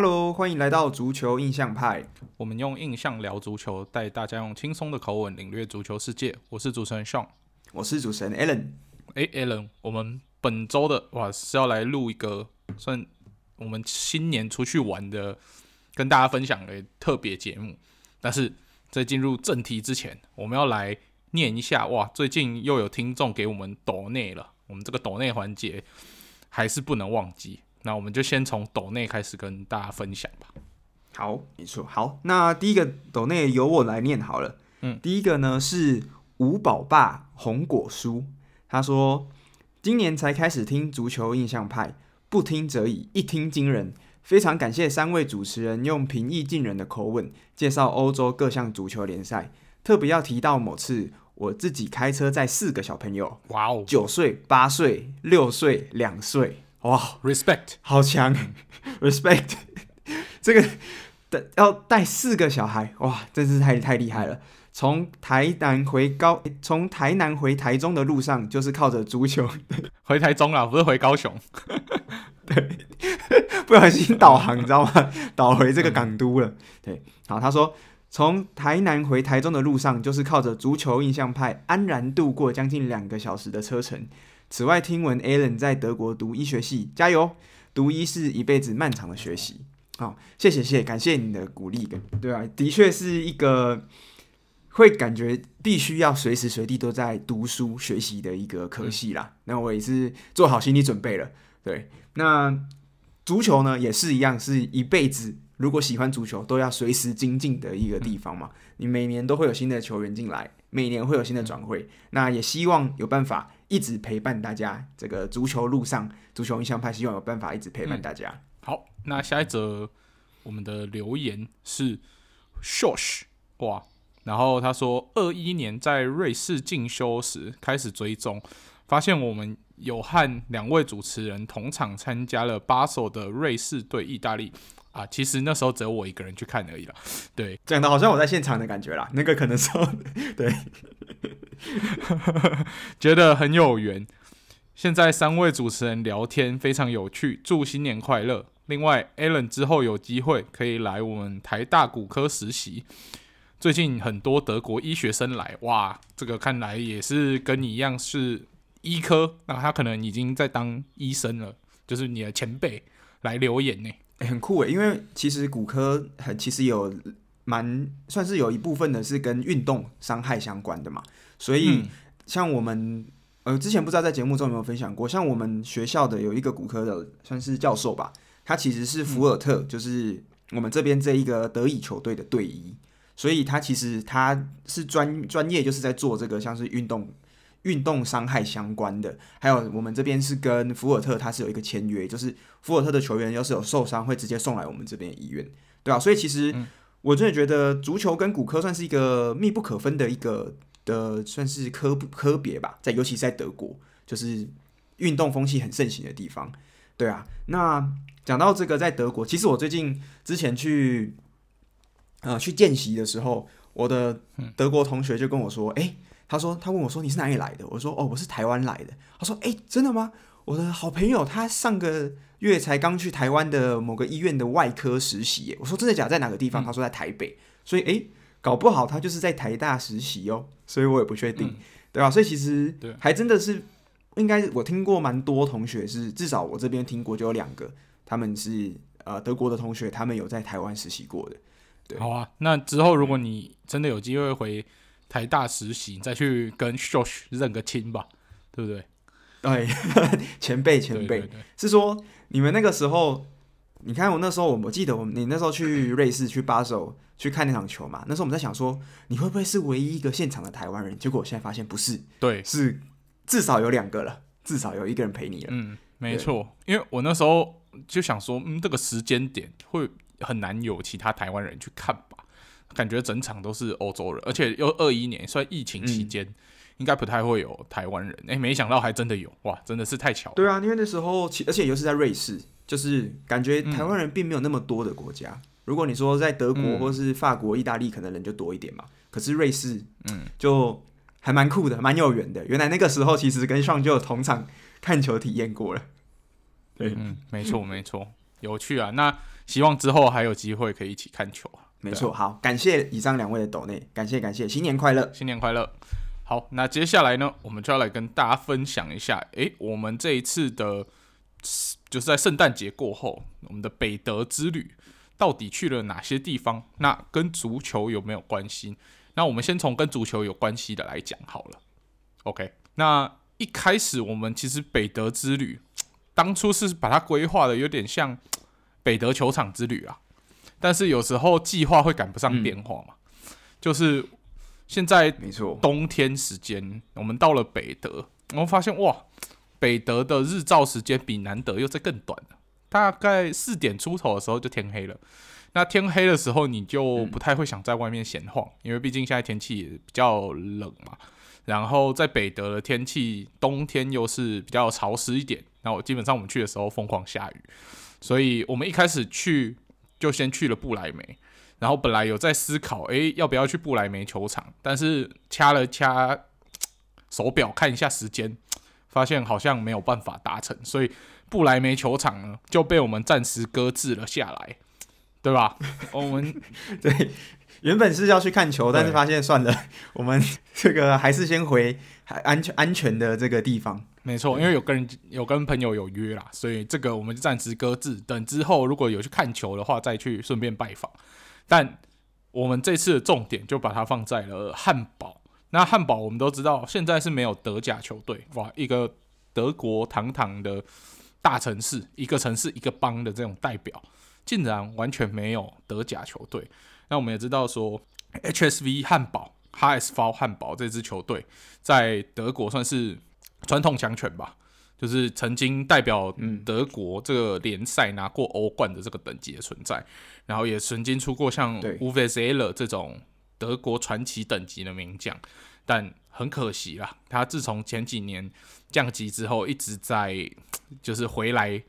Hello，欢迎来到足球印象派。我们用印象聊足球，带大家用轻松的口吻领略足球世界。我是主持人 Sean，我是主持人 Alan。哎，Alan，我们本周的哇是要来录一个算我们新年出去玩的，跟大家分享的特别节目。但是在进入正题之前，我们要来念一下哇，最近又有听众给我们抖内了，我们这个抖内环节还是不能忘记。那我们就先从斗内开始跟大家分享吧。好，没错。好，那第一个斗内由我来念好了。嗯，第一个呢是五宝爸红果蔬，他说今年才开始听足球印象派，不听则已，一听惊人。非常感谢三位主持人用平易近人的口吻介绍欧洲各项足球联赛，特别要提到某次我自己开车载四个小朋友，哇哦，九岁、八岁、六岁、两岁。哇，respect，好强，respect，这个带要带四个小孩，哇，真是太太厉害了。从台南回高，从台南回台中的路上，就是靠着足球 回台中啊，不是回高雄。对，不小心导航，你知道吗？导回这个港都了。对，好，他说从台南回台中的路上，就是靠着足球印象派安然度过将近两个小时的车程。此外，听闻 Alan 在德国读医学系，加油！读医是一辈子漫长的学习。好，谢谢谢谢，感谢你的鼓励。对啊，的确是一个会感觉必须要随时随地都在读书学习的一个科系啦。那我也是做好心理准备了。对，那足球呢也是一样，是一辈子如果喜欢足球都要随时精进的一个地方嘛。你每年都会有新的球员进来，每年会有新的转会，那也希望有办法。一直陪伴大家，这个足球路上，足球印象派希望有办法一直陪伴大家。嗯、好，那下一则我们的留言是 Shosh 哇，然后他说，二一年在瑞士进修时开始追踪，发现我们有和两位主持人同场参加了巴塞的瑞士对意大利。啊，其实那时候只有我一个人去看而已了。对，讲的好像我在现场的感觉啦。那个可能说，对，觉得很有缘。现在三位主持人聊天非常有趣，祝新年快乐。另外，Allen 之后有机会可以来我们台大骨科实习。最近很多德国医学生来，哇，这个看来也是跟你一样是医科，那他可能已经在当医生了，就是你的前辈来留言呢。欸、很酷诶，因为其实骨科很其实有蛮算是有一部分的是跟运动伤害相关的嘛，所以像我们、嗯、呃之前不知道在节目中有没有分享过，像我们学校的有一个骨科的算是教授吧，他其实是福尔特，嗯、就是我们这边这一个德乙球队的队医，所以他其实他是专专业就是在做这个像是运动。运动伤害相关的，还有我们这边是跟福尔特，他是有一个签约，就是福尔特的球员要是有受伤，会直接送来我们这边医院，对啊，所以其实我真的觉得足球跟骨科算是一个密不可分的一个的，算是科科别吧，在尤其是在德国，就是运动风气很盛行的地方，对啊。那讲到这个，在德国，其实我最近之前去呃去见习的时候，我的德国同学就跟我说，哎、欸。他说：“他问我说你是哪里来的？”我说：“哦，我是台湾来的。”他说：“诶，真的吗？我的好朋友他上个月才刚去台湾的某个医院的外科实习。”我说：“真的假的？在哪个地方？”他说：“在台北。”所以诶，搞不好他就是在台大实习哦。所以我也不确定，对吧？所以其实还真的是应该我听过蛮多同学是，至少我这边听过就有两个，他们是呃德国的同学，他们有在台湾实习过的。对，好啊。那之后如果你真的有机会回。台大实习，再去跟 Josh 认个亲吧，对不对？对，前辈前辈是说你们那个时候，你看我那时候，我记得我们你那时候去瑞士去巴首去看那场球嘛，那时候我们在想说你会不会是唯一一个现场的台湾人？结果我现在发现不是，对，是至少有两个了，至少有一个人陪你了。嗯，没错，因为我那时候就想说，嗯，这个时间点会很难有其他台湾人去看吧。感觉整场都是欧洲人，而且又二一年，算疫情期间，嗯、应该不太会有台湾人。哎、欸，没想到还真的有，哇，真的是太巧了。对啊，因为那时候，而且又是在瑞士，就是感觉台湾人并没有那么多的国家。嗯、如果你说在德国或是法国、意大利，可能人就多一点嘛。可是瑞士，嗯，就还蛮酷的，蛮有缘的。原来那个时候其实跟上就有同场看球体验过了。对，嗯，没错没错，有趣啊。那希望之后还有机会可以一起看球。没错，好，感谢以上两位的抖内，感谢感谢，新年快乐，新年快乐。好，那接下来呢，我们就要来跟大家分享一下，诶，我们这一次的，就是在圣诞节过后，我们的北德之旅到底去了哪些地方？那跟足球有没有关系？那我们先从跟足球有关系的来讲好了。OK，那一开始我们其实北德之旅当初是把它规划的有点像北德球场之旅啊，但是有时候计划会赶不上变化嘛，嗯、就是。现在没错，冬天时间，我们到了北德，我们发现哇，北德的日照时间比南德又再更短，大概四点出头的时候就天黑了。那天黑的时候，你就不太会想在外面闲晃，因为毕竟现在天气也比较冷嘛。然后在北德的天气，冬天又是比较潮湿一点。那我基本上我们去的时候疯狂下雨，所以我们一开始去就先去了不来梅。然后本来有在思考，诶，要不要去不来梅球场？但是掐了掐手表看一下时间，发现好像没有办法达成，所以不来梅球场呢就被我们暂时搁置了下来，对吧？我们对原本是要去看球，但是发现算了，我们这个还是先回安全安全的这个地方。没错，因为有跟人有跟朋友有约啦，所以这个我们就暂时搁置，等之后如果有去看球的话，再去顺便拜访。但我们这次的重点就把它放在了汉堡。那汉堡我们都知道，现在是没有德甲球队哇，一个德国堂堂的大城市，一个城市一个邦的这种代表，竟然完全没有德甲球队。那我们也知道说，HSV 汉堡、HSV 汉堡这支球队在德国算是传统强权吧。就是曾经代表德国这个联赛拿过欧冠的这个等级的存在，然后也曾经出过像 Uwe Seeler 这种德国传奇等级的名将，但很可惜啦，他自从前几年降级之后，一直在就是回来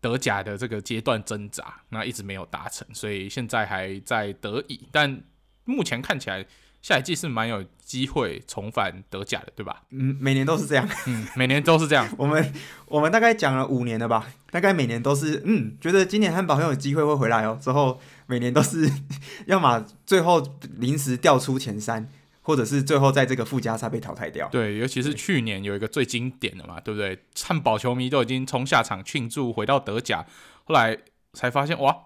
德甲的这个阶段挣扎，那一直没有达成，所以现在还在德乙，但目前看起来。下一季是蛮有机会重返德甲的，对吧？嗯，每年都是这样。嗯，每年都是这样。我们我们大概讲了五年了吧？大概每年都是，嗯，觉得今年汉堡很有机会会回来哦。之后每年都是，要么最后临时掉出前三，或者是最后在这个附加赛被淘汰掉。对，尤其是去年有一个最经典的嘛，对不对？汉堡球迷都已经冲下场庆祝回到德甲，后来才发现哇。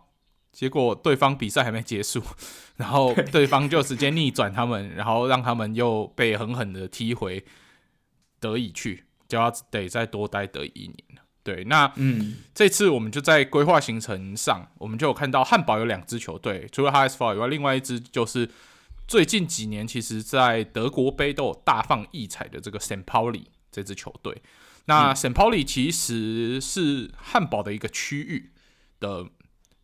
结果对方比赛还没结束，然后对方就直接逆转他们，然后让他们又被狠狠的踢回德乙去，就要得再多待德乙一年。对，那嗯，这次我们就在规划行程上，我们就有看到汉堡有两支球队，除了 HSV 以外，另外一支就是最近几年其实在德国杯都有大放异彩的这个 St. Pauli 这支球队。那 St. Pauli 其实是汉堡的一个区域的。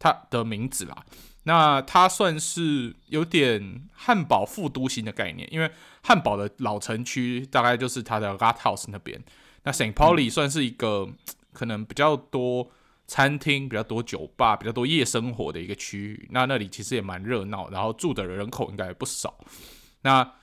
它的名字啦，那它算是有点汉堡副都心的概念，因为汉堡的老城区大概就是它的 Rathaus 那边，那 St. Pauli 算是一个可能比较多餐厅、比较多酒吧、比较多夜生活的一个区域，那那里其实也蛮热闹，然后住的人口应该也不少。那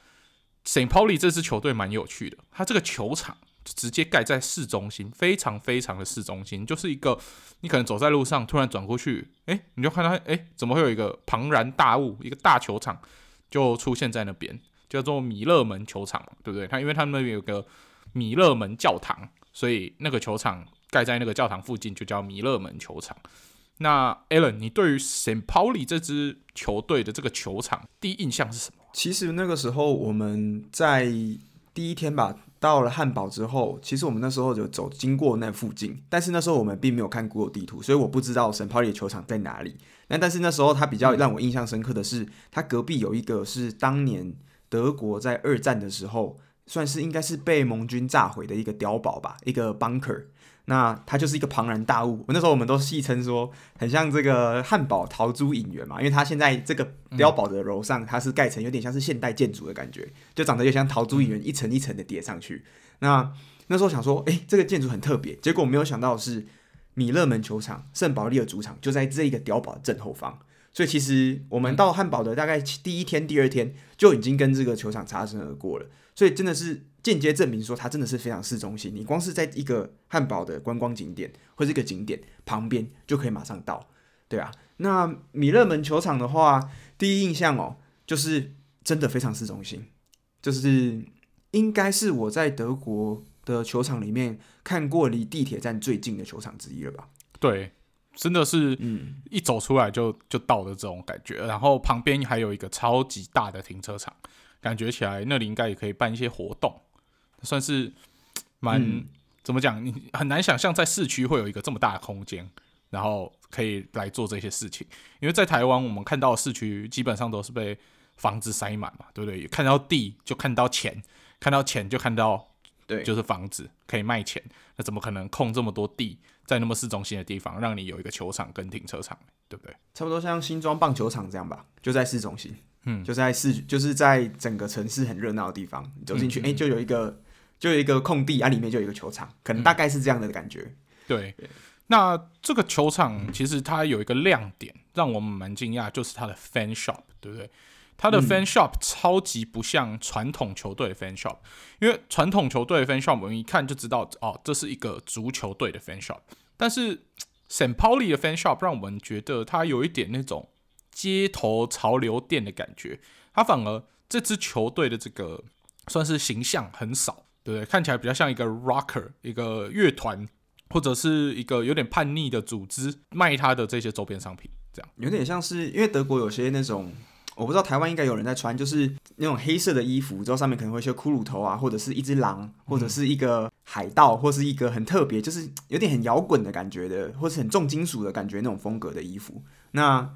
St. Pauli 这支球队蛮有趣的，它这个球场。直接盖在市中心，非常非常的市中心，就是一个你可能走在路上，突然转过去，诶，你就看到，诶，怎么会有一个庞然大物，一个大球场就出现在那边，叫做米勒门球场，对不对？它因为他那边有个米勒门教堂，所以那个球场盖在那个教堂附近，就叫米勒门球场。那 Alan，你对于 St. Pauli 这支球队的这个球场第一印象是什么？其实那个时候我们在第一天吧。到了汉堡之后，其实我们那时候就走经过那附近，但是那时候我们并没有看 Google 地图，所以我不知道圣保利的球场在哪里。那但是那时候他比较让我印象深刻的是，他隔壁有一个是当年德国在二战的时候，算是应该是被盟军炸毁的一个碉堡吧，一个 bunker。那它就是一个庞然大物，那时候我们都戏称说，很像这个汉堡陶朱影园嘛，因为它现在这个碉堡的楼上，它是盖成有点像是现代建筑的感觉，就长得有像陶朱影园一层一层的叠上去。那那时候想说，诶、欸，这个建筑很特别，结果没有想到是米勒门球场，圣保利的主场就在这个碉堡的正后方，所以其实我们到汉堡的大概第一天、第二天就已经跟这个球场擦身而过了，所以真的是。间接证明说它真的是非常市中心，你光是在一个汉堡的观光景点或者一个景点旁边就可以马上到。对啊。那米勒门球场的话，第一印象哦，就是真的非常市中心，就是应该是我在德国的球场里面看过离地铁站最近的球场之一了吧？对，真的是，嗯，一走出来就就到的这种感觉。然后旁边还有一个超级大的停车场，感觉起来那里应该也可以办一些活动，算是蛮、嗯、怎么讲？你很难想象在市区会有一个这么大的空间。然后可以来做这些事情，因为在台湾，我们看到市区基本上都是被房子塞满嘛，对不对？看到地就看到钱，看到钱就看到对，就是房子可以卖钱。那怎么可能空这么多地在那么市中心的地方，让你有一个球场跟停车场，对不对？差不多像新庄棒球场这样吧，就在市中心，嗯，就在市，就是在整个城市很热闹的地方，你走进去，哎、嗯嗯，就有一个，就有一个空地啊，里面就有一个球场，可能大概是这样的感觉，嗯、对。对那这个球场其实它有一个亮点，让我们蛮惊讶，就是它的 fan shop，对不对？它的 fan shop 超级不像传统球队的 fan shop，因为传统球队的 fan shop 我们一看就知道，哦，这是一个足球队的 fan shop。但是 Saint Pauli 的 fan shop 让我们觉得它有一点那种街头潮流店的感觉，它反而这支球队的这个算是形象很少，对不对？看起来比较像一个 rocker，一个乐团。或者是一个有点叛逆的组织卖他的这些周边商品，这样有点像是因为德国有些那种，我不知道台湾应该有人在穿，就是那种黑色的衣服，之后上面可能会一些骷髅头啊，或者是一只狼，或者是一个海盗，或是一个很特别，就是有点很摇滚的感觉的，或是很重金属的感觉那种风格的衣服。那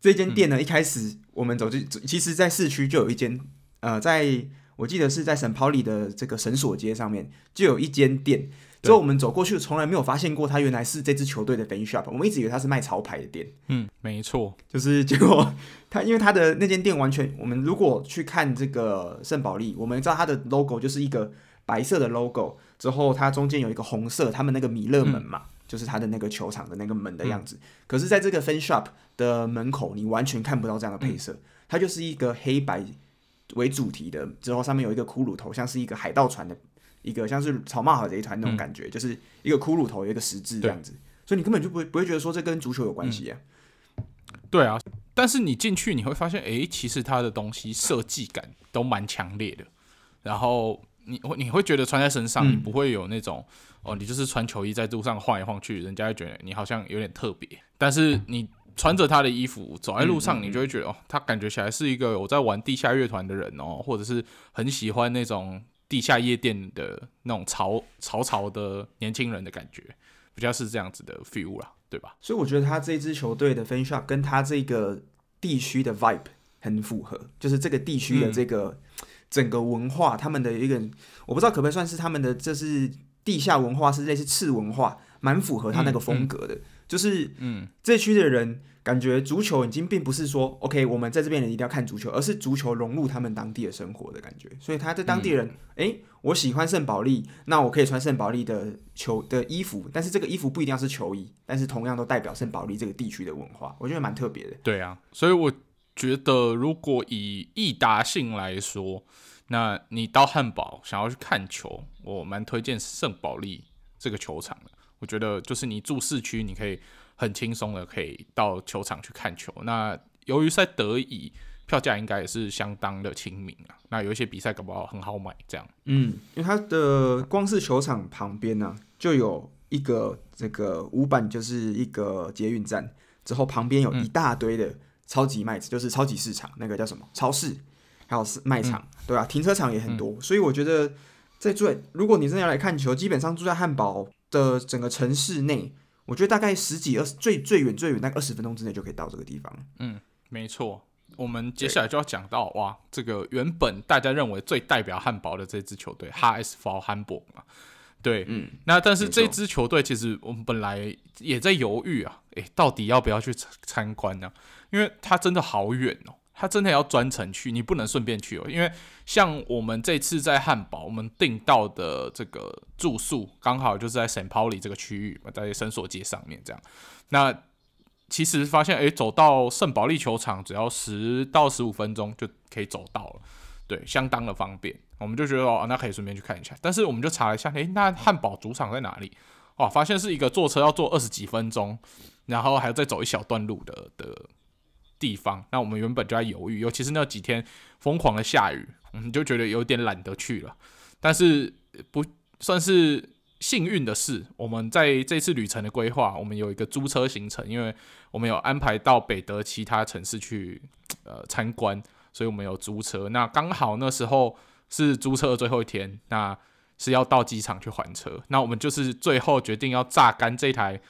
这间店呢，一开始我们走进，其实在市区就有一间，呃，在我记得是在圣保利的这个绳索街上面就有一间店。之后我们走过去，从来没有发现过它原来是这支球队的 fan shop。我们一直以为它是卖潮牌的店。嗯，没错，就是结果它因为它的那间店完全，我们如果去看这个圣保利，我们知道它的 logo 就是一个白色的 logo，之后它中间有一个红色，他们那个米勒门嘛，嗯、就是他的那个球场的那个门的样子。嗯、可是在这个 fan shop 的门口，你完全看不到这样的配色，嗯、它就是一个黑白为主题的，之后上面有一个骷髅头，像是一个海盗船的。一个像是草帽好的一团那种感觉，嗯、就是一个骷髅头，有一个十字这样子，所以你根本就不会不会觉得说这跟足球有关系啊、嗯。对啊，但是你进去你会发现，哎，其实它的东西设计感都蛮强烈的。然后你会你会觉得穿在身上，你不会有那种、嗯、哦，你就是穿球衣在路上晃来晃去，人家会觉得你好像有点特别。但是你穿着他的衣服走在路上，你就会觉得、嗯、哦，他感觉起来是一个我在玩地下乐团的人哦，或者是很喜欢那种。地下夜店的那种潮潮潮的年轻人的感觉，比较是这样子的 feel 啦，对吧？所以我觉得他这支球队的 fan shop 跟他这个地区的 vibe 很符合，就是这个地区的这个整个文化，嗯、他们的一个我不知道可不可以算是他们的，这是地下文化，是类似次文化，蛮符合他那个风格的，嗯嗯、就是嗯，这区的人。感觉足球已经并不是说，OK，我们在这边人一定要看足球，而是足球融入他们当地的生活的感觉。所以他在当地人，哎、嗯，我喜欢圣保利，那我可以穿圣保利的球的衣服，但是这个衣服不一定要是球衣，但是同样都代表圣保利这个地区的文化，我觉得蛮特别的。对啊，所以我觉得如果以易达性来说，那你到汉堡想要去看球，我蛮推荐圣保利这个球场的。我觉得就是你住市区，你可以。很轻松的可以到球场去看球。那由于在德乙，票价应该也是相当的亲民啊。那有一些比赛搞不好很好买，这样。嗯，因为它的光是球场旁边呢、啊，就有一个这个五板，就是一个捷运站，之后旁边有一大堆的超级卖，就是超级市场，那个叫什么超市，还有是卖场，嗯、对吧、啊？停车场也很多，嗯、所以我觉得在住，如果你真的要来看球，基本上住在汉堡的整个城市内。我觉得大概十几二十最最远最远，大概二十分钟之内就可以到这个地方。嗯，没错。我们接下来就要讲到哇，这个原本大家认为最代表汉堡的这支球队 HSV Hamburg 嘛，对，嗯。那但是这支球队其实我们本来也在犹豫啊，诶，到底要不要去参观呢？因为它真的好远哦。他真的要专程去，你不能顺便去哦，因为像我们这次在汉堡，我们订到的这个住宿刚好就是在圣保利这个区域嘛，在绳索街上面这样。那其实发现，哎，走到圣保利球场只要十到十五分钟就可以走到了，对，相当的方便。我们就觉得哦，那可以顺便去看一下。但是我们就查了一下，哎，那汉堡主场在哪里？哦，发现是一个坐车要坐二十几分钟，然后还要再走一小段路的的地方。那我们原本就在犹豫，尤其是那几天疯狂的下雨，我们就觉得有点懒得去了。但是不算是幸运的是，我们在这次旅程的规划，我们有一个租车行程，因为我们有安排到北德其他城市去呃参观，所以我们有租车。那刚好那时候是租车的最后一天，那是要到机场去还车。那我们就是最后决定要榨干这台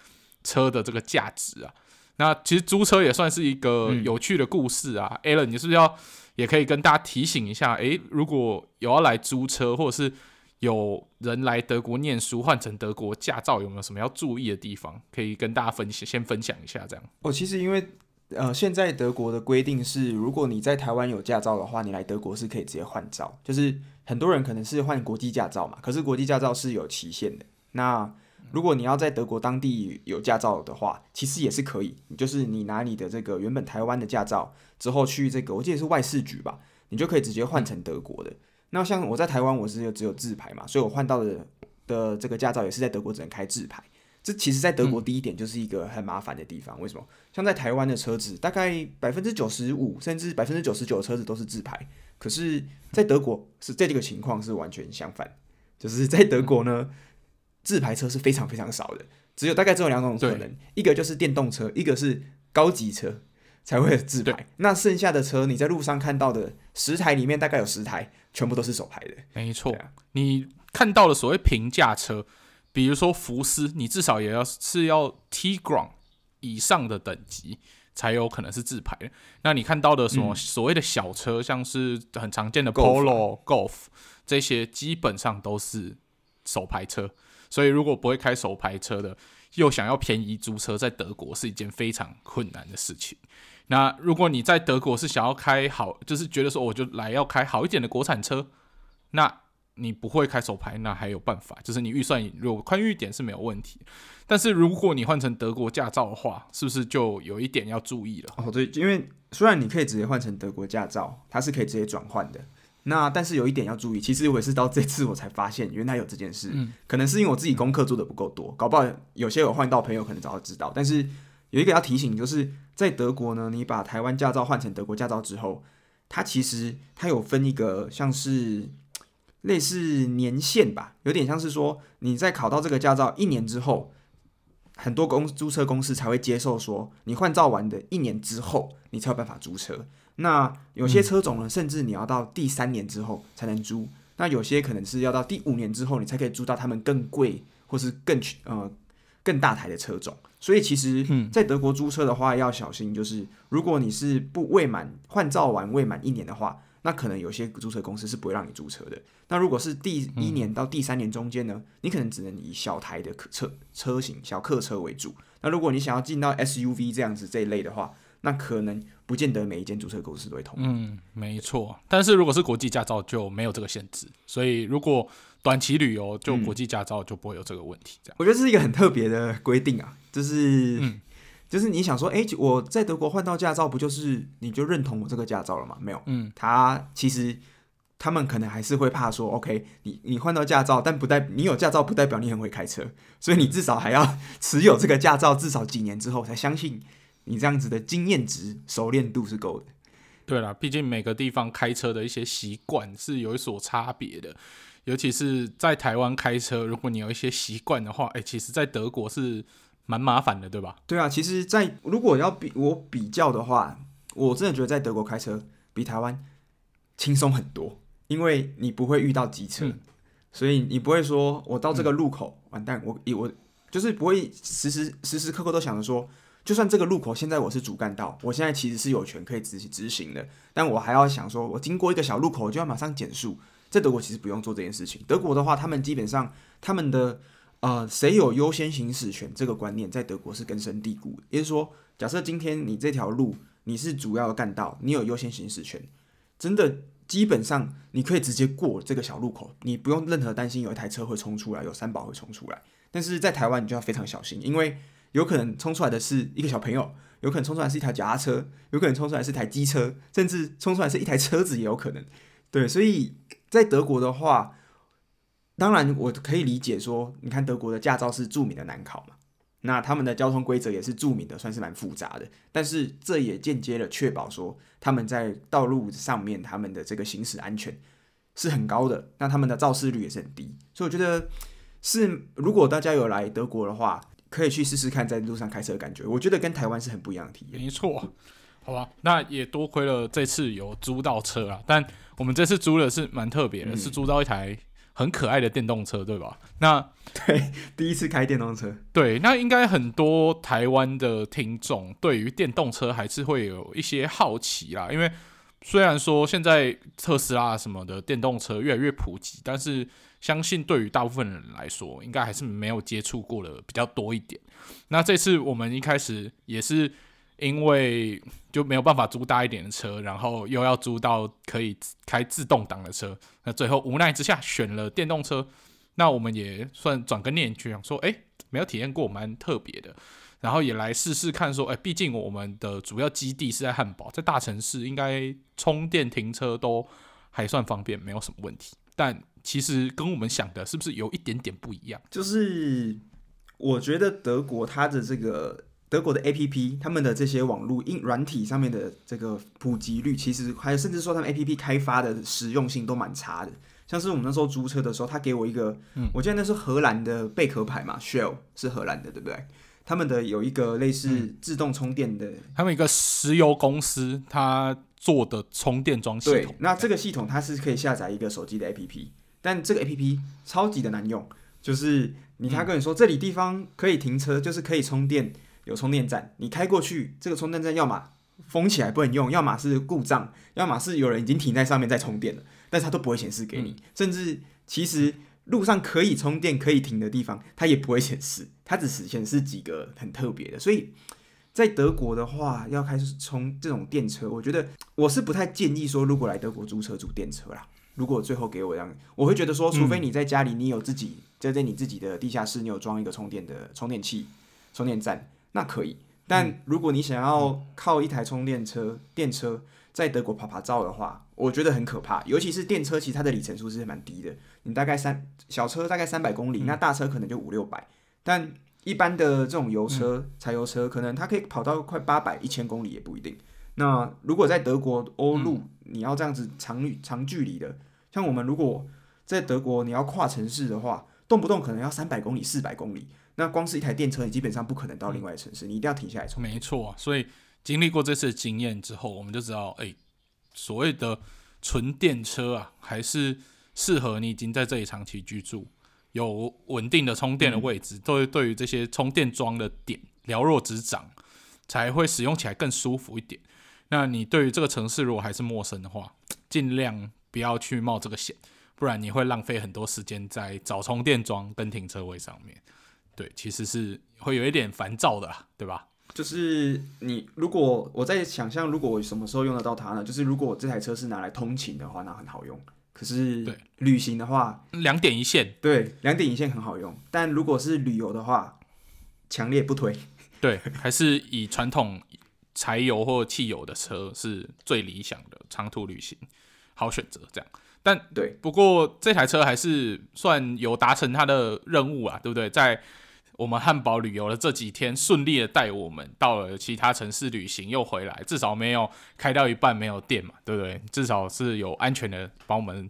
车的这个价值啊。那其实租车也算是一个有趣的故事啊。嗯、Alan，你是不是要也可以跟大家提醒一下？诶、欸，如果有要来租车，或者是有人来德国念书，换成德国驾照，有没有什么要注意的地方？可以跟大家分享，先分享一下这样。哦，其实因为呃，现在德国的规定是，如果你在台湾有驾照的话，你来德国是可以直接换照。就是很多人可能是换国际驾照嘛，可是国际驾照是有期限的。那如果你要在德国当地有驾照的话，其实也是可以。就是你拿你的这个原本台湾的驾照之后去这个，我记得是外事局吧，你就可以直接换成德国的。那像我在台湾，我是有只有自排嘛，所以我换到的的这个驾照也是在德国只能开自排。这其实，在德国第一点就是一个很麻烦的地方。为什么？像在台湾的车子，大概百分之九十五甚至百分之九十九的车子都是自排，可是，在德国是这个情况是完全相反，就是在德国呢，自排车是非常非常少的，只有大概只有两种可能，一个就是电动车，一个是高级车。才会自排，那剩下的车你在路上看到的十台里面，大概有十台全部都是手排的。没错，啊、你看到的所谓平价车，比如说福斯，你至少也要是要 tigran 以上的等级才有可能是自排的。那你看到的什么所谓的小车，嗯、像是很常见的 Polo、Golf 这些，基本上都是手排车。所以如果不会开手牌车的，又想要便宜租车，在德国是一件非常困难的事情。那如果你在德国是想要开好，就是觉得说我就来要开好一点的国产车，那你不会开手牌，那还有办法，就是你预算如果宽裕一点是没有问题。但是如果你换成德国驾照的话，是不是就有一点要注意了？哦，对，因为虽然你可以直接换成德国驾照，它是可以直接转换的。那但是有一点要注意，其实我也是到这次我才发现原来有这件事，嗯，可能是因为我自己功课做的不够多，搞不好有些有换到朋友可能早就知道，但是。有一个要提醒，就是在德国呢，你把台湾驾照换成德国驾照之后，它其实它有分一个像是类似年限吧，有点像是说你在考到这个驾照一年之后，很多公租车公司才会接受说你换照完的一年之后，你才有办法租车。那有些车种呢，甚至你要到第三年之后才能租。那有些可能是要到第五年之后，你才可以租到他们更贵或是更呃更大台的车种。所以其实，在德国租车的话要小心，就是如果你是不未满换照完未满一年的话，那可能有些租车公司是不会让你租车的。那如果是第一年到第三年中间呢，你可能只能以小台的客车车型、小客车为主。那如果你想要进到 SUV 这样子这一类的话，那可能不见得每一间租车公司都会同意。嗯，没错。但是如果是国际驾照就没有这个限制，所以如果短期旅游就国际驾照就不会有这个问题。这样，我觉得这是一个很特别的规定啊。就是，嗯、就是你想说，哎、欸，我在德国换到驾照，不就是你就认同我这个驾照了吗？没有，嗯，他其实他们可能还是会怕说，OK，你你换到驾照，但不代你有驾照不代表你很会开车，所以你至少还要 持有这个驾照至少几年之后，才相信你这样子的经验值、熟练度是够的。对啦，毕竟每个地方开车的一些习惯是有所差别的，尤其是在台湾开车，如果你有一些习惯的话，哎、欸，其实，在德国是。蛮麻烦的，对吧？对啊，其实，在如果要比我比较的话，我真的觉得在德国开车比台湾轻松很多，因为你不会遇到机车，嗯、所以你不会说我到这个路口、嗯、完蛋，我我就是不会时时时时刻刻都想着说，就算这个路口现在我是主干道，我现在其实是有权可以执执行的，但我还要想说，我经过一个小路口，就要马上减速。在德国其实不用做这件事情，德国的话，他们基本上他们的。呃，谁有优先行驶权这个观念在德国是根深蒂固的。也就是说，假设今天你这条路你是主要的干道，你有优先行驶权，真的基本上你可以直接过这个小路口，你不用任何担心有一台车会冲出来，有三宝会冲出来。但是在台湾你就要非常小心，因为有可能冲出来的是一个小朋友，有可能冲出来是一台脚踏车，有可能冲出来是台机车，甚至冲出来是一台车子也有可能。对，所以在德国的话。当然，我可以理解说，你看德国的驾照是著名的难考嘛，那他们的交通规则也是著名的，算是蛮复杂的。但是这也间接的确保说他们在道路上面他们的这个行驶安全是很高的，那他们的肇事率也是很低。所以我觉得是，如果大家有来德国的话，可以去试试看在路上开车的感觉。我觉得跟台湾是很不一样的体验。没错，好吧，那也多亏了这次有租到车啊。但我们这次租的是蛮特别的，嗯、是租到一台。很可爱的电动车，对吧？那对，第一次开电动车，对，那应该很多台湾的听众对于电动车还是会有一些好奇啦。因为虽然说现在特斯拉什么的电动车越来越普及，但是相信对于大部分人来说，应该还是没有接触过的比较多一点。那这次我们一开始也是。因为就没有办法租大一点的车，然后又要租到可以开自动挡的车，那最后无奈之下选了电动车。那我们也算转个念，就想说，哎，没有体验过，蛮特别的。然后也来试试看，说，哎，毕竟我们的主要基地是在汉堡，在大城市应该充电停车都还算方便，没有什么问题。但其实跟我们想的是不是有一点点不一样？就是我觉得德国它的这个。德国的 APP，他们的这些网络硬软体上面的这个普及率，其实还有甚至说他们 APP 开发的实用性都蛮差的。像是我们那时候租车的时候，他给我一个，嗯、我记得那是荷兰的贝壳牌嘛，Shell 是荷兰的，对不对？他们的有一个类似自动充电的，他们一个石油公司，他做的充电桩系统。对，那这个系统它是可以下载一个手机的 APP，但这个 APP 超级的难用，就是你他跟你说、嗯、这里地方可以停车，就是可以充电。有充电站，你开过去，这个充电站要么封起来不能用，要么是故障，要么是有人已经停在上面在充电了，但是它都不会显示给你。嗯、甚至其实路上可以充电、可以停的地方，它也不会显示，它只是显示几个很特别的。所以在德国的话，要开始充这种电车，我觉得我是不太建议说，如果来德国租车租电车啦。如果最后给我这样，我会觉得说，除非你在家里，你有自己在在你自己的地下室，你有装一个充电的充电器、充电站。那可以，但如果你想要靠一台充电车、嗯、电车在德国趴趴走的话，我觉得很可怕。尤其是电车，其实它的里程数是蛮低的，你大概三小车大概三百公里，嗯、那大车可能就五六百。但一般的这种油车、嗯、柴油车，可能它可以跑到快八百、一千公里也不一定。那如果在德国欧陆，你要这样子长长距离的，像我们如果在德国你要跨城市的话，动不动可能要三百公里、四百公里。那光是一台电车，你基本上不可能到另外一城市，你一定要停下来充。没错，所以经历过这次经验之后，我们就知道，哎、欸，所谓的纯电车啊，还是适合你已经在这里长期居住，有稳定的充电的位置，对、嗯、对于这些充电桩的点了若指掌，才会使用起来更舒服一点。那你对于这个城市如果还是陌生的话，尽量不要去冒这个险，不然你会浪费很多时间在找充电桩跟停车位上面。对，其实是会有一点烦躁的，对吧？就是你如果我在想象，如果我什么时候用得到它呢？就是如果我这台车是拿来通勤的话，那很好用。可是对旅行的话，两点一线，对，两点一线很好用。但如果是旅游的话，强烈不推。对，还是以传统柴油或汽油的车是最理想的长途旅行好选择。这样。但对，不过这台车还是算有达成它的任务啊，对不对？在我们汉堡旅游的这几天，顺利的带我们到了其他城市旅行，又回来，至少没有开到一半没有电嘛，对不对？至少是有安全的把我们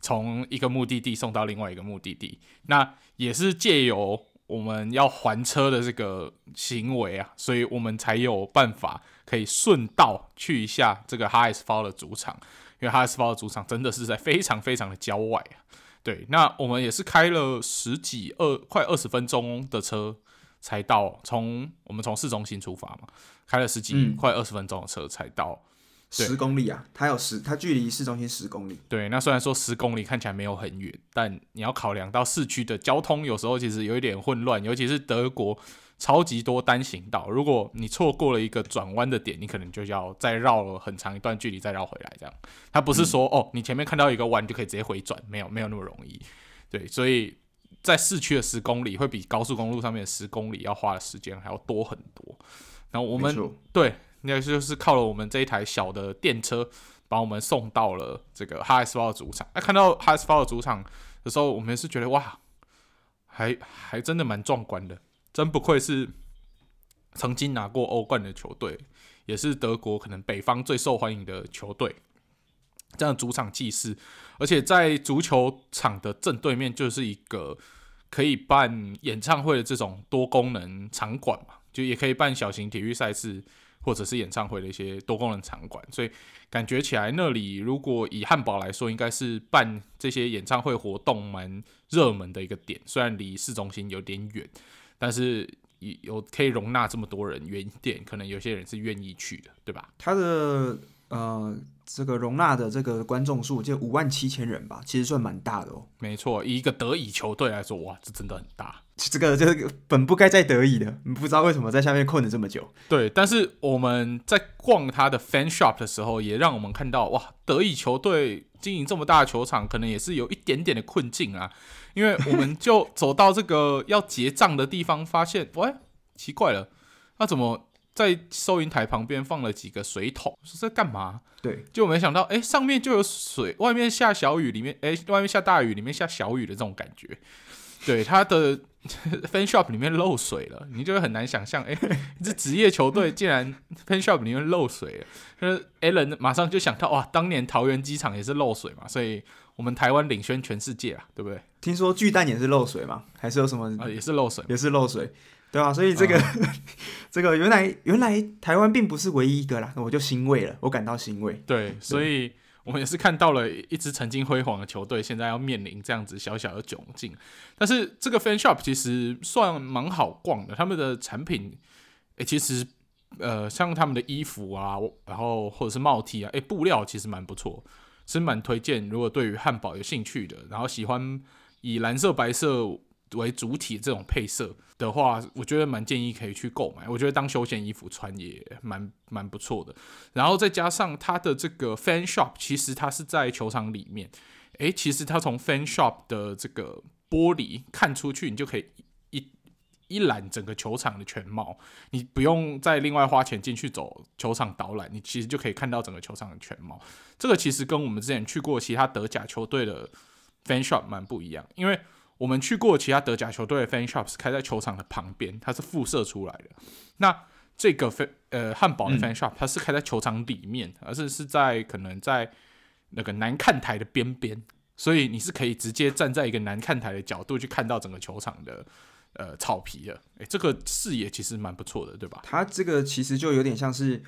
从一个目的地送到另外一个目的地。那也是借由我们要还车的这个行为啊，所以我们才有办法可以顺道去一下这个 HSV 的主场。因为 HSV 的主场真的是在非常非常的郊外啊，对，那我们也是开了十几二快二十分钟的车才到，从我们从市中心出发嘛，开了十几、嗯、快二十分钟的车才到，十公里啊，它有十，它距离市中心十公里，对，那虽然说十公里看起来没有很远，但你要考量到市区的交通有时候其实有一点混乱，尤其是德国。超级多单行道，如果你错过了一个转弯的点，你可能就要再绕了很长一段距离再绕回来。这样，它不是说、嗯、哦，你前面看到一个弯就可以直接回转，没有没有那么容易。对，所以在市区的十公里会比高速公路上面的十公里要花的时间还要多很多。然后我们对，应该就是靠了我们这一台小的电车，把我们送到了这个 HSV 的主场。那看到 HSV 的主场的时候，我们是觉得哇，还还真的蛮壮观的。真不愧是曾经拿过欧冠的球队，也是德国可能北方最受欢迎的球队。这样主场气势，而且在足球场的正对面就是一个可以办演唱会的这种多功能场馆嘛，就也可以办小型体育赛事或者是演唱会的一些多功能场馆，所以感觉起来那里如果以汉堡来说，应该是办这些演唱会活动蛮热门的一个点。虽然离市中心有点远，但是有可以容纳这么多人，远一点可能有些人是愿意去的，对吧？他的呃。这个容纳的这个观众数就五万七千人吧，其实算蛮大的哦。没错，以一个德乙球队来说，哇，这真的很大。这个这个本不该在德乙的，你不知道为什么在下面困了这么久。对，但是我们在逛他的 fan shop 的时候，也让我们看到，哇，德乙球队经营这么大的球场，可能也是有一点点的困境啊。因为我们就走到这个要结账的地方，发现，喂，奇怪了，那怎么？在收银台旁边放了几个水桶，说在干嘛？对，就没想到，哎，上面就有水，外面下小雨，里面，哎，外面下大雨，里面下小雨的这种感觉。对，他的 fan shop 里面漏水了，你就会很难想象，哎，这职业球队竟然 fan shop 里面漏水了。就是 Allen 马上就想到，哇，当年桃园机场也是漏水嘛，所以我们台湾领先全世界啊，对不对？听说巨蛋也是漏水嘛，还是有什么？啊，也是漏水，也是漏水。对啊，所以这个、嗯、这个原来原来台湾并不是唯一一个啦，我就欣慰了，我感到欣慰。对，对所以我们也是看到了一支曾经辉煌的球队，现在要面临这样子小小的窘境。但是这个 fan shop 其实算蛮好逛的，他们的产品，诶，其实呃，像他们的衣服啊，然后或者是帽 T 啊，诶，布料其实蛮不错，是蛮推荐。如果对于汉堡有兴趣的，然后喜欢以蓝色、白色。为主体这种配色的话，我觉得蛮建议可以去购买。我觉得当休闲衣服穿也蛮蛮不错的。然后再加上它的这个 fan shop，其实它是在球场里面。诶，其实它从 fan shop 的这个玻璃看出去，你就可以一一览整个球场的全貌。你不用再另外花钱进去走球场导览，你其实就可以看到整个球场的全貌。这个其实跟我们之前去过其他德甲球队的 fan shop 蛮不一样，因为。我们去过其他德甲球队的 fan shops，开在球场的旁边，它是辐射出来的。那这个飞呃汉堡的 fan shop，它是开在球场里面，而是是在可能在那个南看台的边边，所以你是可以直接站在一个南看台的角度去看到整个球场的呃草皮的。诶，这个视野其实蛮不错的，对吧？它这个其实就有点像是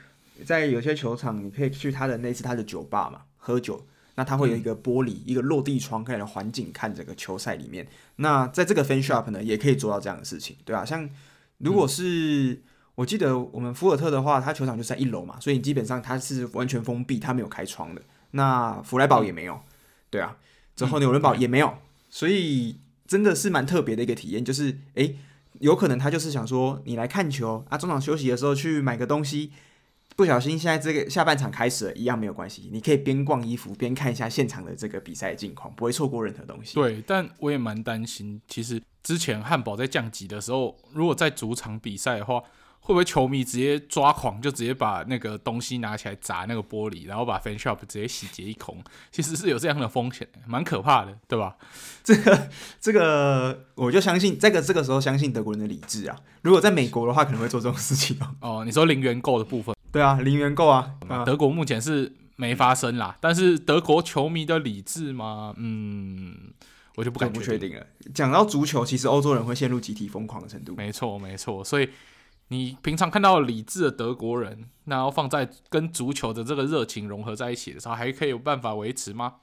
在有些球场，你可以去它的类似它的酒吧嘛，喝酒。那它会有一个玻璃，嗯、一个落地窗，可以来环境看整个球赛里面。那在这个 fan shop 呢，也可以做到这样的事情，对啊，像如果是、嗯、我记得我们福尔特的话，它球场就在一楼嘛，所以基本上它是完全封闭，它没有开窗的。那弗莱堡也没有，对啊，之后纽伦堡也没有，所以真的是蛮特别的一个体验，就是诶、欸，有可能他就是想说你来看球啊，中场休息的时候去买个东西。不小心，现在这个下半场开始了，一样没有关系。你可以边逛衣服边看一下现场的这个比赛近况，不会错过任何东西。对，但我也蛮担心，其实之前汉堡在降级的时候，如果在主场比赛的话，会不会球迷直接抓狂，就直接把那个东西拿起来砸那个玻璃，然后把 fan shop 直接洗劫一空？其实是有这样的风险，蛮可怕的，对吧？这个这个，我就相信这个这个时候相信德国人的理智啊。如果在美国的话，可能会做这种事情哦。你说零元购的部分。对啊，零元购啊，德国目前是没发生啦，但是德国球迷的理智吗？嗯，我就不敢不确定了。讲到足球，其实欧洲人会陷入集体疯狂的程度。没错，没错。所以你平常看到理智的德国人，那要放在跟足球的这个热情融合在一起的时候，还可以有办法维持吗？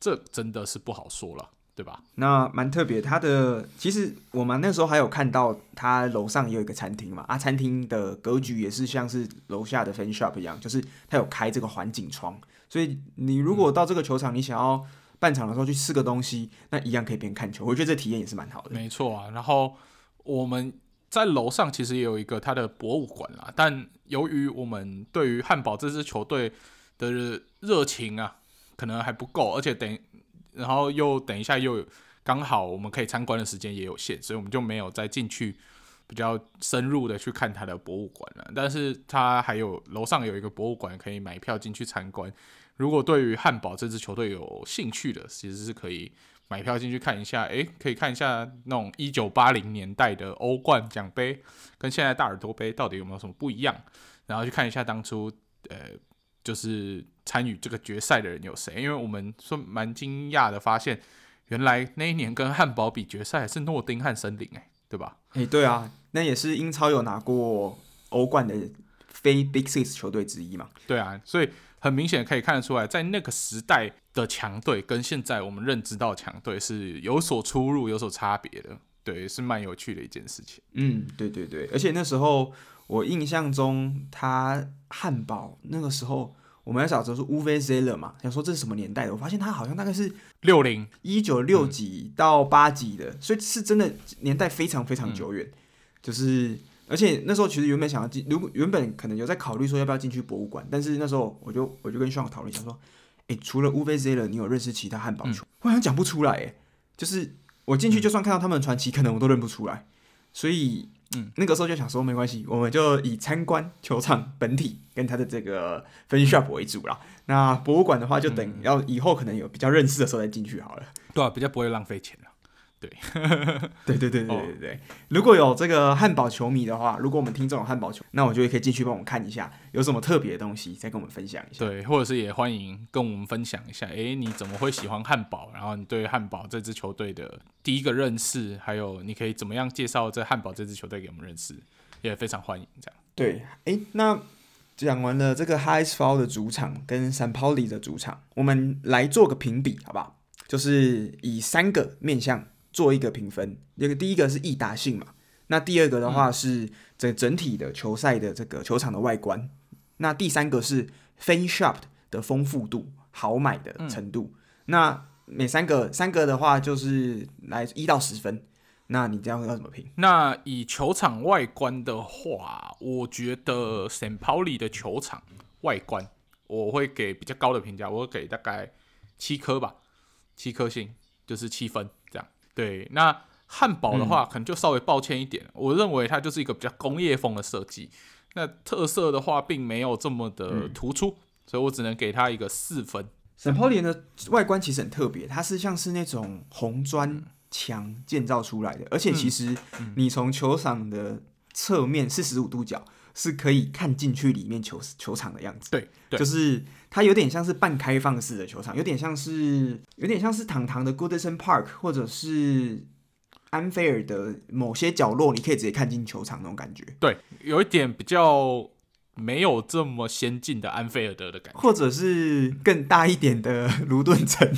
这真的是不好说了。对吧？那蛮特别，他的其实我们那时候还有看到他楼上也有一个餐厅嘛，啊，餐厅的格局也是像是楼下的 fan shop 一样，就是他有开这个环景窗，所以你如果到这个球场，你想要半场的时候去吃个东西，那一样可以边看球，我觉得这体验也是蛮好的。没错啊，然后我们在楼上其实也有一个他的博物馆啦，但由于我们对于汉堡这支球队的热情啊，可能还不够，而且等。然后又等一下又刚好我们可以参观的时间也有限，所以我们就没有再进去比较深入的去看他的博物馆了。但是他还有楼上有一个博物馆可以买票进去参观，如果对于汉堡这支球队有兴趣的，其实是可以买票进去看一下。诶，可以看一下那种一九八零年代的欧冠奖杯跟现在大耳朵杯到底有没有什么不一样，然后去看一下当初呃，就是参与这个决赛的人有谁。因为我们说蛮惊讶的发现，原来那一年跟汉堡比决赛是诺丁汉森林，哎，对吧？诶，对啊，那也是英超有拿过欧冠的非 Big Six 球队之一嘛。对啊，所以。很明显可以看得出来，在那个时代的强队跟现在我们认知到强队是有所出入、有所差别的。对，是蛮有趣的一件事情。嗯，对对对，而且那时候我印象中，他汉堡那个时候我们在找的是 Uwe Seeler 嘛，想说这是什么年代的？我发现它好像大概是六零一九六几到八几的，所以是真的年代非常非常久远，嗯、就是。而且那时候其实原本想要进，如果原本可能有在考虑说要不要进去博物馆，但是那时候我就我就跟炫豪讨论，想说，哎、欸，除了乌 v z 了，你有认识其他汉堡球？嗯、我好像讲不出来，哎，就是我进去就算看到他们的传奇，嗯、可能我都认不出来。所以，嗯，那个时候就想说，没关系，我们就以参观球场本体跟他的这个分析 shop 为主啦。那博物馆的话，就等要以后可能有比较认识的时候再进去好了。对啊，比较不会浪费钱。对，对对对对对对。如果有这个汉堡球迷的话，如果我们听众有汉堡球，那我就可以进去帮我们看一下，有什么特别的东西，再跟我们分享一下。对，或者是也欢迎跟我们分享一下，哎，你怎么会喜欢汉堡？然后你对汉堡这支球队的第一个认识，还有你可以怎么样介绍这汉堡这支球队给我们认识，也非常欢迎。这样。对，哎，那讲完了这个 High s f a l 的主场跟 San Pauli 的主场，我们来做个评比，好不好？就是以三个面向。做一个评分，那个第一个是易达性嘛，那第二个的话是整整体的球赛的这个球场的外观，嗯、那第三个是 fan shop 的丰富度、好买的程度。嗯、那每三个三个的话就是来一到十分，那你这样要怎么评？那以球场外观的话，我觉得 St. Pauli 的球场外观我会给比较高的评价，我会给大概七颗吧，七颗星就是七分。对，那汉堡的话，可能就稍微抱歉一点。嗯、我认为它就是一个比较工业风的设计，那特色的话并没有这么的突出，嗯、所以我只能给它一个四分。St. Pauli 的外观其实很特别，它是像是那种红砖墙建造出来的，而且其实你从球场的侧面四十五度角。是可以看进去里面球球场的样子，对，对，就是它有点像是半开放式的球场，有点像是有点像是堂堂的 Goodison Park，或者是安菲尔的某些角落，你可以直接看进球场那种感觉。对，有一点比较没有这么先进的安菲尔德的感觉，或者是更大一点的卢顿城，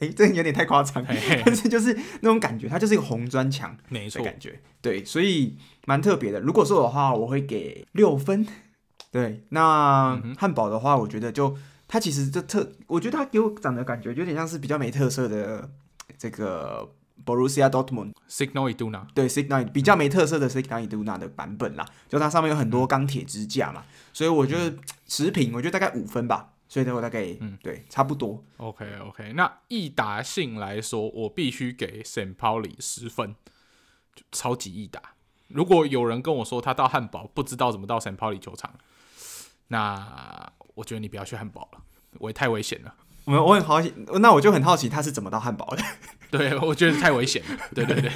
哎、欸，这有点太夸张，嘿嘿，但是就是那种感觉，它就是一个红砖墙，没错，感觉，对，所以。蛮特别的。如果说的话，我会给六分。对，那汉堡的话，我觉得就它其实这特，我觉得它给我长的感觉有点像是比较没特色的这个 Borussia Dortmund Signal Iduna。对，Signal 比较没特色的 Signal Iduna 的版本啦，就它上面有很多钢铁支架嘛，所以我觉得持平，我觉得大概五分吧。所以呢，我大概嗯，对，差不多。OK OK，那易达性来说，我必须给 St. Pauli 十分，就超级易达。如果有人跟我说他到汉堡不知道怎么到 St. Pauli 球场，那我觉得你不要去汉堡了，我也太危险了。我我很好奇，那我就很好奇他是怎么到汉堡的。对，我觉得太危险了。对对对，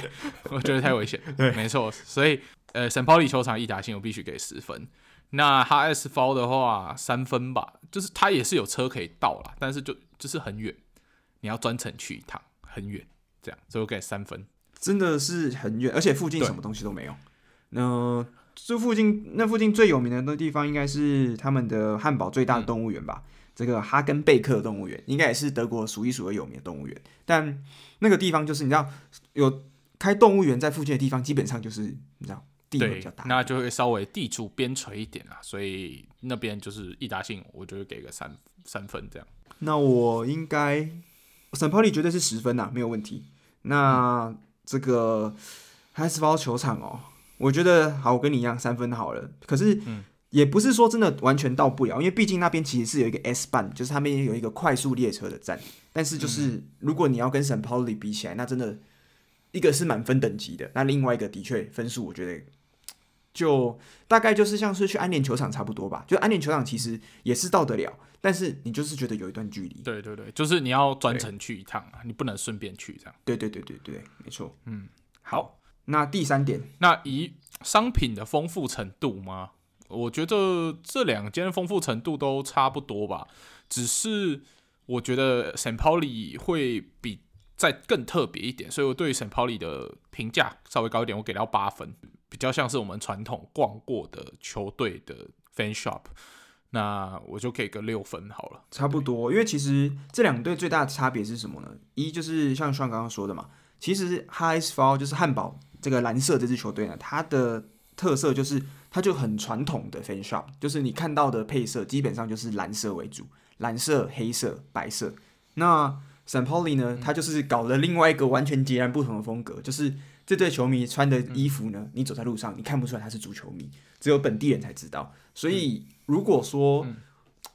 我觉得太危险。对，没错。所以呃，St. Pauli 球场易达性我必须给十分。那哈 S 包的话三分吧，就是他也是有车可以到啦，但是就就是很远，你要专程去一趟，很远，这样，所以我给三分。真的是很远，而且附近什么东西都没有。那这附近那附近最有名的那地方，应该是他们的汉堡最大的动物园吧？嗯、这个哈根贝克动物园应该也是德国数一数二有名的动物园。但那个地方就是你知道，有开动物园在附近的地方，基本上就是你知道地比较大，那就会稍微地处边陲一点啦。所以那边就是易达性，我就会给个三三分这样。那我应该 St. Pauli 绝对是十分呐，没有问题。那、嗯这个 HSV 球场哦，我觉得好，我跟你一样三分好了。可是也不是说真的完全到不了，因为毕竟那边其实是有一个 S 班，就是他们也有一个快速列车的站。但是就是如果你要跟 St. Pauli 比起来，那真的一个是满分等级的，那另外一个的确分数我觉得就大概就是像是去安联球场差不多吧。就安联球场其实也是到得了，但是你就是觉得有一段距离。对对对，就是你要专程去一趟啊，你不能顺便去这样。对对对对对，没错。嗯，好，那第三点，那以商品的丰富程度吗？我觉得这两间丰富程度都差不多吧，只是我觉得 St. Pauli 会比再更特别一点，所以我对 St. Pauli 的评价稍微高一点，我给到八分，比较像是我们传统逛过的球队的 fan shop，那我就给个六分好了，差不多。因为其实这两队最大的差别是什么呢？一就是像双刚刚说的嘛，其实 Heisfau 就是汉堡这个蓝色这支球队呢，它的特色就是。它就很传统的 fan shop，就是你看到的配色基本上就是蓝色为主，蓝色、黑色、白色。那 St. Pauli 呢，它就是搞了另外一个完全截然不同的风格，就是这对球迷穿的衣服呢，你走在路上你看不出来他是足球迷，只有本地人才知道。所以如果说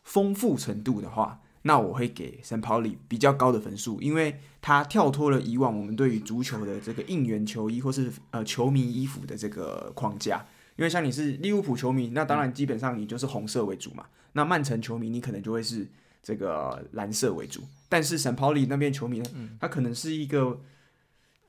丰富程度的话，那我会给 St. Pauli 比较高的分数，因为它跳脱了以往我们对于足球的这个应援球衣或是呃球迷衣服的这个框架。因为像你是利物浦球迷，那当然基本上你就是红色为主嘛。那曼城球迷你可能就会是这个蓝色为主。但是圣保利那边球迷呢，他可能是一个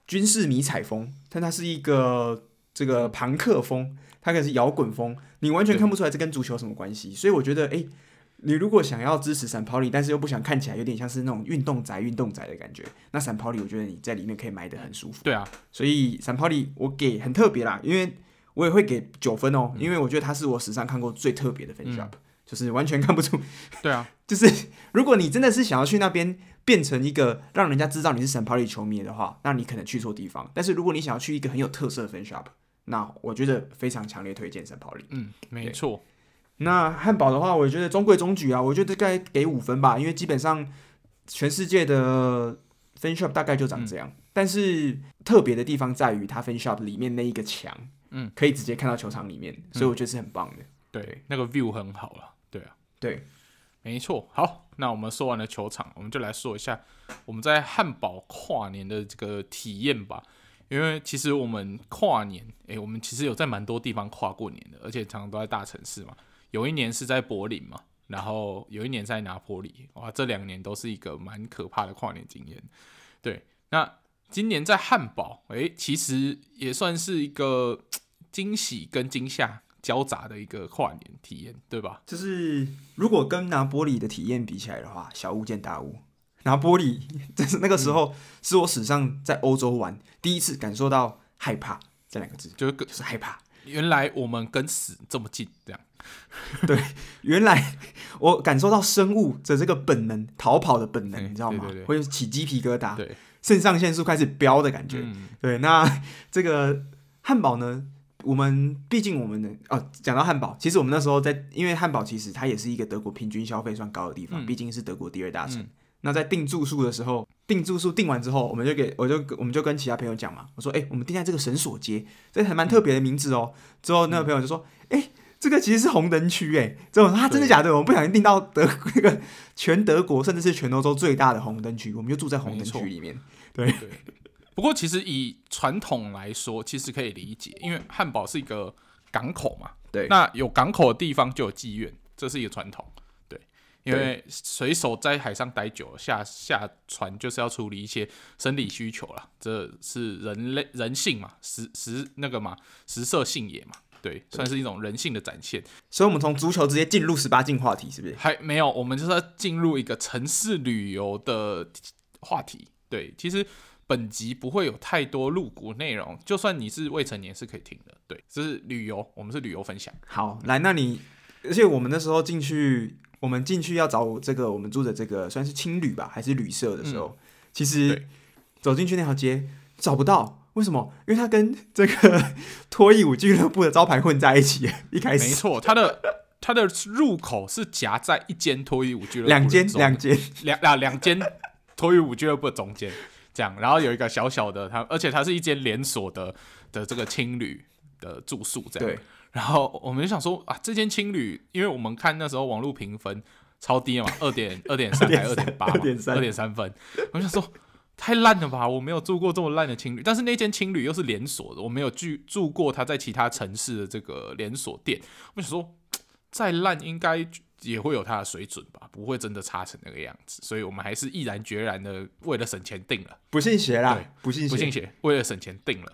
军事迷彩风，但他是一个这个朋克风，他可能是摇滚风，你完全看不出来这跟足球有什么关系。所以我觉得，诶，你如果想要支持圣保利，但是又不想看起来有点像是那种运动宅、运动宅的感觉，那圣保利我觉得你在里面可以买的很舒服。对啊，所以圣保利我给很特别啦，因为。我也会给九分哦，因为我觉得他是我史上看过最特别的 fan shop，、嗯、就是完全看不出。对啊，就是如果你真的是想要去那边变成一个让人家知道你是圣保利球迷的话，那你可能去错地方。但是如果你想要去一个很有特色的 fan shop，那我觉得非常强烈推荐圣保利。嗯，没错。那汉堡的话，我觉得中规中矩啊，我觉得该给五分吧，因为基本上全世界的 fan shop 大概就长这样。嗯、但是特别的地方在于它 fan shop 里面那一个墙。嗯，可以直接看到球场里面，所以我觉得是很棒的。嗯、对，那个 view 很好了。对啊，对，没错。好，那我们说完了球场，我们就来说一下我们在汉堡跨年的这个体验吧。因为其实我们跨年，诶、欸，我们其实有在蛮多地方跨过年的，而且常常都在大城市嘛。有一年是在柏林嘛，然后有一年在拿坡里。哇，这两年都是一个蛮可怕的跨年经验。对，那今年在汉堡，诶、欸，其实也算是一个。惊喜跟惊吓交杂的一个跨年体验，对吧？就是如果跟拿玻璃的体验比起来的话，小巫见大巫。拿玻璃，但是那个时候是我史上在欧洲玩第一次感受到害怕这两个字，就是就是害怕。原来我们跟死这么近，这样。对，原来我感受到生物的这个本能，逃跑的本能，你知道吗？会起鸡皮疙瘩，对，肾上腺素开始飙的感觉。嗯、对，那这个汉堡呢？我们毕竟我们的哦，讲到汉堡，其实我们那时候在，因为汉堡其实它也是一个德国平均消费算高的地方，嗯、毕竟是德国第二大城。嗯、那在订住宿的时候，订住宿订完之后，我们就给我就我们就跟其他朋友讲嘛，我说，哎，我们订在这个绳索街，这还蛮特别的名字哦。之后那个朋友就说，哎，这个其实是红灯区，哎，之后他真的假的？我们不小心订到德那个全德国甚至是全欧洲最大的红灯区，我们就住在红灯区里面，对。对不过，其实以传统来说，其实可以理解，因为汉堡是一个港口嘛。对。那有港口的地方就有妓院，这是一个传统。对。因为水手在海上待久了，下下船就是要处理一些生理需求啦，这是人类人性嘛，食食那个嘛，食色性也嘛。对，算是一种人性的展现。所以，我们从足球直接进入十八禁话题，是不是？还没有，我们就是要进入一个城市旅游的话题。对，其实。本集不会有太多露骨内容，就算你是未成年是可以听的。对，这是旅游，我们是旅游分享。好，来，那你，而且我们那时候进去，我们进去要找这个我们住的这个算是青旅吧，还是旅社的时候，嗯、其实走进去那条街找不到，为什么？因为它跟这个 脱衣舞俱乐部的招牌混在一起。一开始，没错，它的它的入口是夹在一间脱衣舞俱乐部两间两间两啊两间脱衣舞俱乐部的中间。这样，然后有一个小小的它，而且它是一间连锁的的这个青旅的住宿，这样。对。然后我们就想说啊，这间青旅，因为我们看那时候网络评分超低 嘛，二点二点三还二点八，二点三二点三分。我想说，太烂了吧！我没有住过这么烂的青旅，但是那间青旅又是连锁的，我没有住住过他在其他城市的这个连锁店。我想说，再烂应该也会有它的水准吧，不会真的差成那个样子。所以我们还是毅然决然的为了省钱定了，不信邪啦，不信不信邪，为了省钱定了。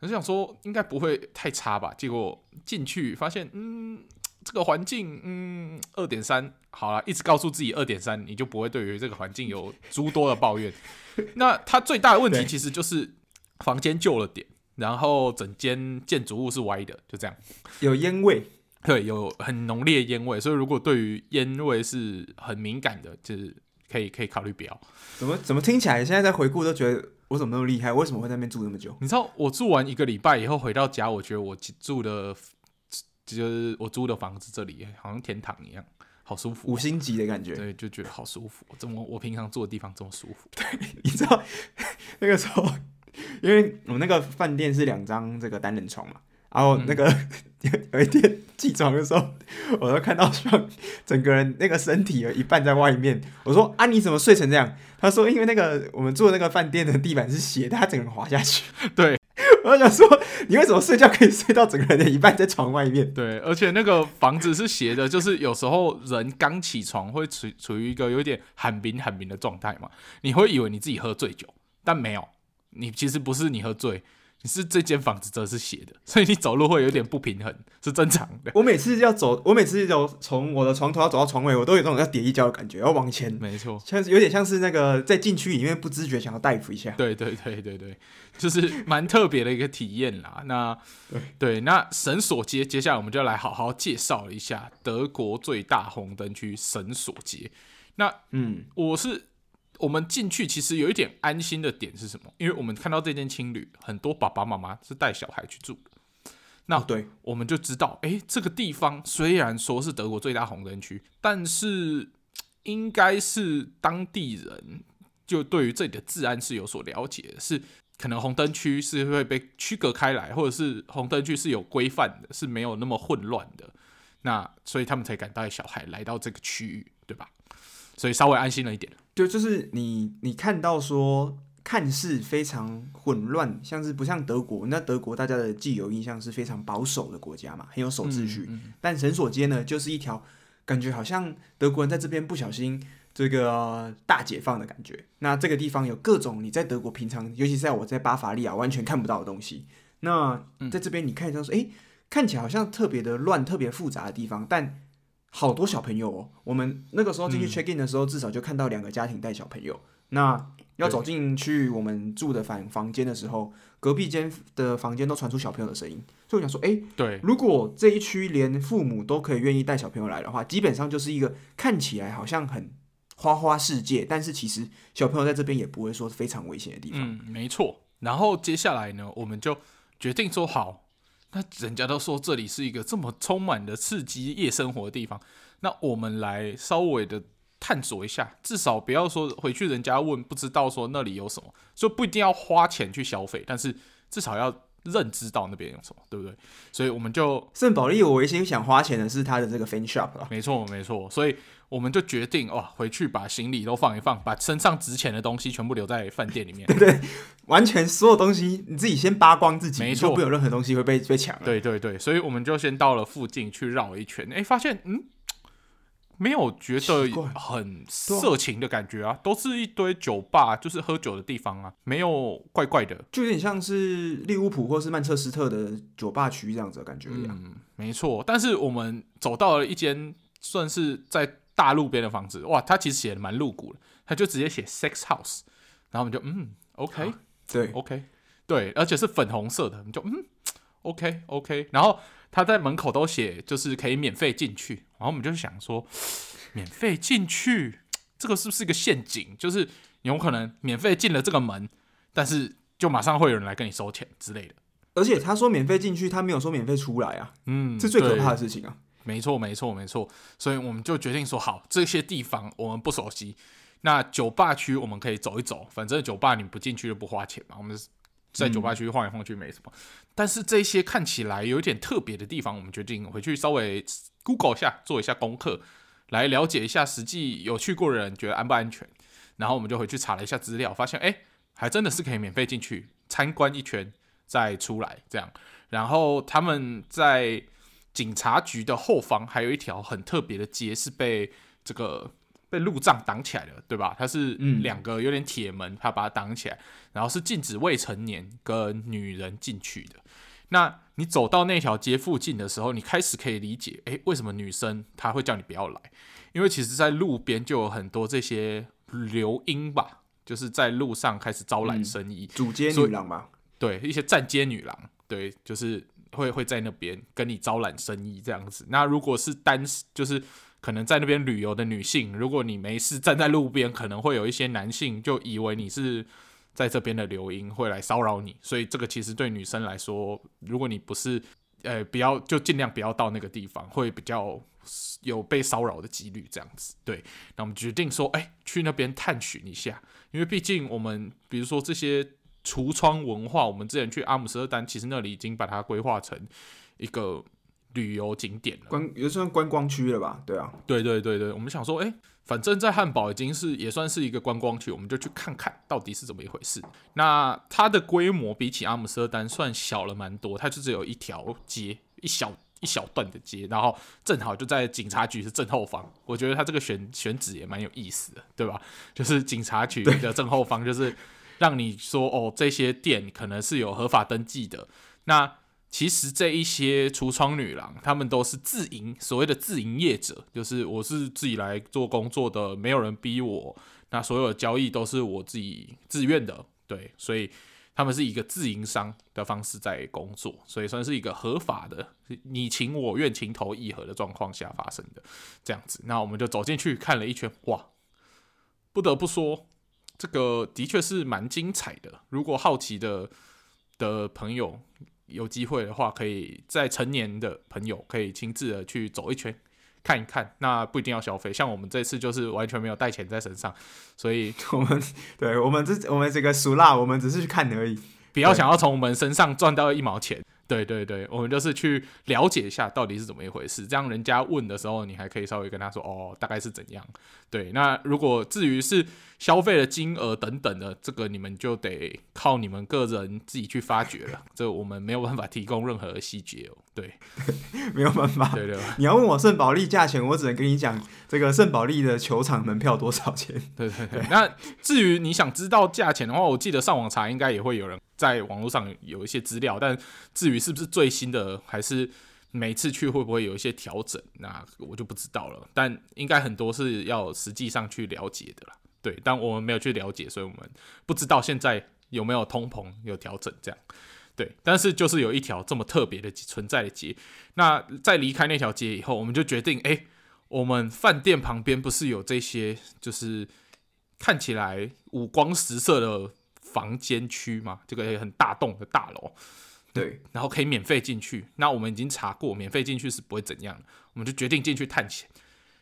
我想说应该不会太差吧，结果进去发现，嗯。这个环境，嗯，二点三，好了，一直告诉自己二点三，你就不会对于这个环境有诸多的抱怨。那它最大的问题其实就是房间旧了点，然后整间建筑物是歪的，就这样。有烟味，对，有很浓烈烟味，所以如果对于烟味是很敏感的，就是可以可以考虑不要。怎么怎么听起来现在在回顾都觉得我怎么那么厉害？为什么会在那边住那么久？你知道我住完一个礼拜以后回到家，我觉得我住的。就是我租的房子，这里好像天堂一样，好舒服，五星级的感觉。对，就觉得好舒服。怎么我平常住的地方这么舒服？对，你知道 那个时候，因为我们那个饭店是两张这个单人床嘛，然后那个、嗯、有一天起床的时候，我都看到像整个人那个身体有一半在外面。我说啊，你怎么睡成这样？他说因为那个我们住的那个饭店的地板是斜的，他整个人滑下去。对。我想说，你为什么睡觉可以睡到整个人的一半在床外面？对，而且那个房子是斜的，就是有时候人刚起床会处处于一个有点很冰很冰的状态嘛，你会以为你自己喝醉酒，但没有，你其实不是你喝醉。你是这间房子则是斜的，所以你走路会有点不平衡，是正常的。我每次要走，我每次要从我的床头要走到床尾，我都有那种要跌一跤的感觉，要往前。没错，像是有点像是那个在禁区里面不知觉想要大夫一下。对对对对对，就是蛮特别的一个体验啦。那对，对，那绳索街，接下来我们就来好好介绍一下德国最大红灯区绳索街。那嗯，我是。我们进去其实有一点安心的点是什么？因为我们看到这间青旅，很多爸爸妈妈是带小孩去住的。那对，我们就知道，哎，这个地方虽然说是德国最大红灯区，但是应该是当地人就对于这里的治安是有所了解的，是可能红灯区是会被区隔开来，或者是红灯区是有规范的，是没有那么混乱的。那所以他们才敢带小孩来到这个区域，对吧？所以稍微安心了一点。对就是你你看到说看似非常混乱，像是不像德国？那德国大家的既有印象是非常保守的国家嘛，很有守秩序。嗯嗯、但绳索街呢，就是一条感觉好像德国人在这边不小心这个大解放的感觉。那这个地方有各种你在德国平常，尤其是在我在巴伐利亚完全看不到的东西。那在这边你看到说，哎、欸，看起来好像特别的乱、特别复杂的地方，但好多小朋友哦！我们那个时候进去 check in 的时候，嗯、至少就看到两个家庭带小朋友。那要走进去我们住的房房间的时候，隔壁间的房间都传出小朋友的声音。所以我想说，哎、欸，对，如果这一区连父母都可以愿意带小朋友来的话，基本上就是一个看起来好像很花花世界，但是其实小朋友在这边也不会说非常危险的地方。嗯，没错。然后接下来呢，我们就决定说好。那人家都说这里是一个这么充满的刺激夜生活的地方，那我们来稍微的探索一下，至少不要说回去人家问不知道说那里有什么，所以不一定要花钱去消费，但是至少要认知到那边有什么，对不对？所以我们就圣保利，我唯一想花钱的是他的这个 fan shop 了，没错没错，所以。我们就决定哇，回去把行李都放一放，把身上值钱的东西全部留在饭店里面。对对，完全所有东西你自己先扒光自己，没错，就不有任何东西会被被抢。对对对，所以我们就先到了附近去绕一圈，哎，发现嗯，没有觉得很色情的感觉啊，啊都是一堆酒吧，就是喝酒的地方啊，没有怪怪的，就有点像是利物浦或是曼彻斯特的酒吧区这样子的感觉一样。嗯，没错。但是我们走到了一间算是在。大路边的房子，哇，他其实写的蛮露骨的，他就直接写 sex house，然后我们就嗯，OK，啊，对，OK，对，而且是粉红色的，我们就嗯，OK，OK，、OK, OK, 然后他在门口都写就是可以免费进去，然后我们就想说，免费进去，这个是不是一个陷阱？就是有可能免费进了这个门，但是就马上会有人来跟你收钱之类的。而且他说免费进去，他没有说免费出来啊，嗯，这最可怕的事情啊。没错，没错，没错，所以我们就决定说好，这些地方我们不熟悉。那酒吧区我们可以走一走，反正酒吧你不进去就不花钱嘛。我们在酒吧区晃来晃去没什么。但是这些看起来有点特别的地方，我们决定回去稍微 Google 一下，做一下功课，来了解一下实际有去过的人觉得安不安全。然后我们就回去查了一下资料，发现哎，还真的是可以免费进去参观一圈再出来这样。然后他们在警察局的后方还有一条很特别的街，是被这个被路障挡起来的，对吧？它是两个有点铁门，它把它挡起来，然后是禁止未成年跟女人进去的。那你走到那条街附近的时候，你开始可以理解，诶，为什么女生她会叫你不要来？因为其实，在路边就有很多这些流莺吧，就是在路上开始招揽生意，主街女郎吧，对，一些站街女郎，对，就是会会在那边跟你招揽生意这样子。那如果是单，就是可能在那边旅游的女性，如果你没事站在路边，可能会有一些男性就以为你是。在这边的流音会来骚扰你，所以这个其实对女生来说，如果你不是，呃，不要就尽量不要到那个地方，会比较有被骚扰的几率。这样子，对。那我们决定说，哎，去那边探寻一下，因为毕竟我们，比如说这些橱窗文化，我们之前去阿姆斯特丹，其实那里已经把它规划成一个旅游景点了，观也算观光区了吧？对啊，对对对对，我们想说，哎。反正，在汉堡已经是也算是一个观光区，我们就去看看到底是怎么一回事。那它的规模比起阿姆斯特丹算小了蛮多，它就只有一条街，一小 一小段的街，然后正好就在警察局的正后方。我觉得它这个选选址也蛮有意思的，对吧？就是警察局的正后方，就是让你说哦，这些店可能是有合法登记的。那其实这一些橱窗女郎，她们都是自营，所谓的自营业者，就是我是自己来做工作的，没有人逼我，那所有的交易都是我自己自愿的，对，所以他们是一个自营商的方式在工作，所以算是一个合法的，你情我愿、情投意合的状况下发生的这样子。那我们就走进去看了一圈，哇，不得不说，这个的确是蛮精彩的。如果好奇的的朋友，有机会的话，可以在成年的朋友可以亲自的去走一圈，看一看。那不一定要消费，像我们这次就是完全没有带钱在身上，所以我们对我们这我们这个俗辣，我们只是去看而已，不要想要从我们身上赚到一毛钱。对对对，我们就是去了解一下到底是怎么一回事，这样人家问的时候，你还可以稍微跟他说哦，大概是怎样。对，那如果至于是消费的金额等等的，这个你们就得靠你们个人自己去发掘了，这我们没有办法提供任何的细节哦。对，没有办法。对对，你要问我圣保利价钱，我只能跟你讲这个圣保利的球场门票多少钱。对对对。那至于你想知道价钱的话，我记得上网查应该也会有人在网络上有一些资料，但至于是不是最新的，还是每次去会不会有一些调整，那我就不知道了。但应该很多是要实际上去了解的啦。对，但我们没有去了解，所以我们不知道现在有没有通膨有调整这样。对，但是就是有一条这么特别的存在的街。那在离开那条街以后，我们就决定，哎，我们饭店旁边不是有这些，就是看起来五光十色的房间区嘛？这个很大栋的大楼，对，然后可以免费进去。那我们已经查过，免费进去是不会怎样的，我们就决定进去探险。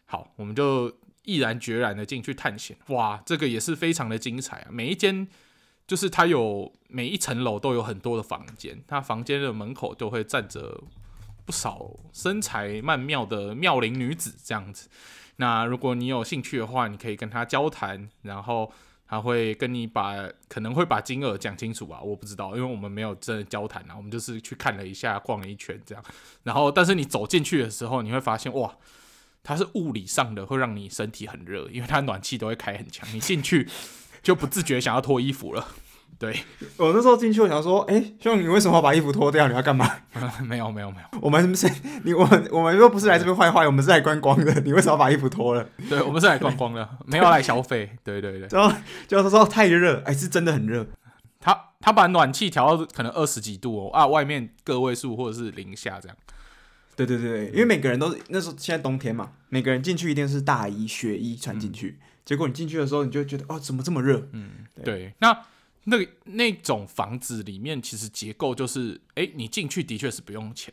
好，我们就毅然决然的进去探险。哇，这个也是非常的精彩啊！每一间。就是它有每一层楼都有很多的房间，它房间的门口都会站着不少身材曼妙的妙龄女子这样子。那如果你有兴趣的话，你可以跟她交谈，然后他会跟你把可能会把金额讲清楚吧，我不知道，因为我们没有真的交谈啊，我们就是去看了一下，逛了一圈这样。然后，但是你走进去的时候，你会发现哇，它是物理上的，会让你身体很热，因为它暖气都会开很强，你进去。就不自觉想要脱衣服了，对。我那时候进去，我想说，哎、欸，兄，你为什么要把衣服脱掉？你要干嘛？没有，没有，没有。我们是，你我我们又不是来这边坏坏，我们是来观光的。你为什么要把衣服脱了？对，我们是来观光的，没有来消费。对对对。然后就是说太热，哎、欸，是真的很热。他他把暖气调到可能二十几度哦，啊，外面个位数或者是零下这样。对对对，因为每个人都那时候现在冬天嘛，每个人进去一定是大衣、雪衣穿进去。嗯结果你进去的时候，你就觉得哦，怎么这么热？嗯，对。对，那那那种房子里面，其实结构就是，哎，你进去的确是不用钱。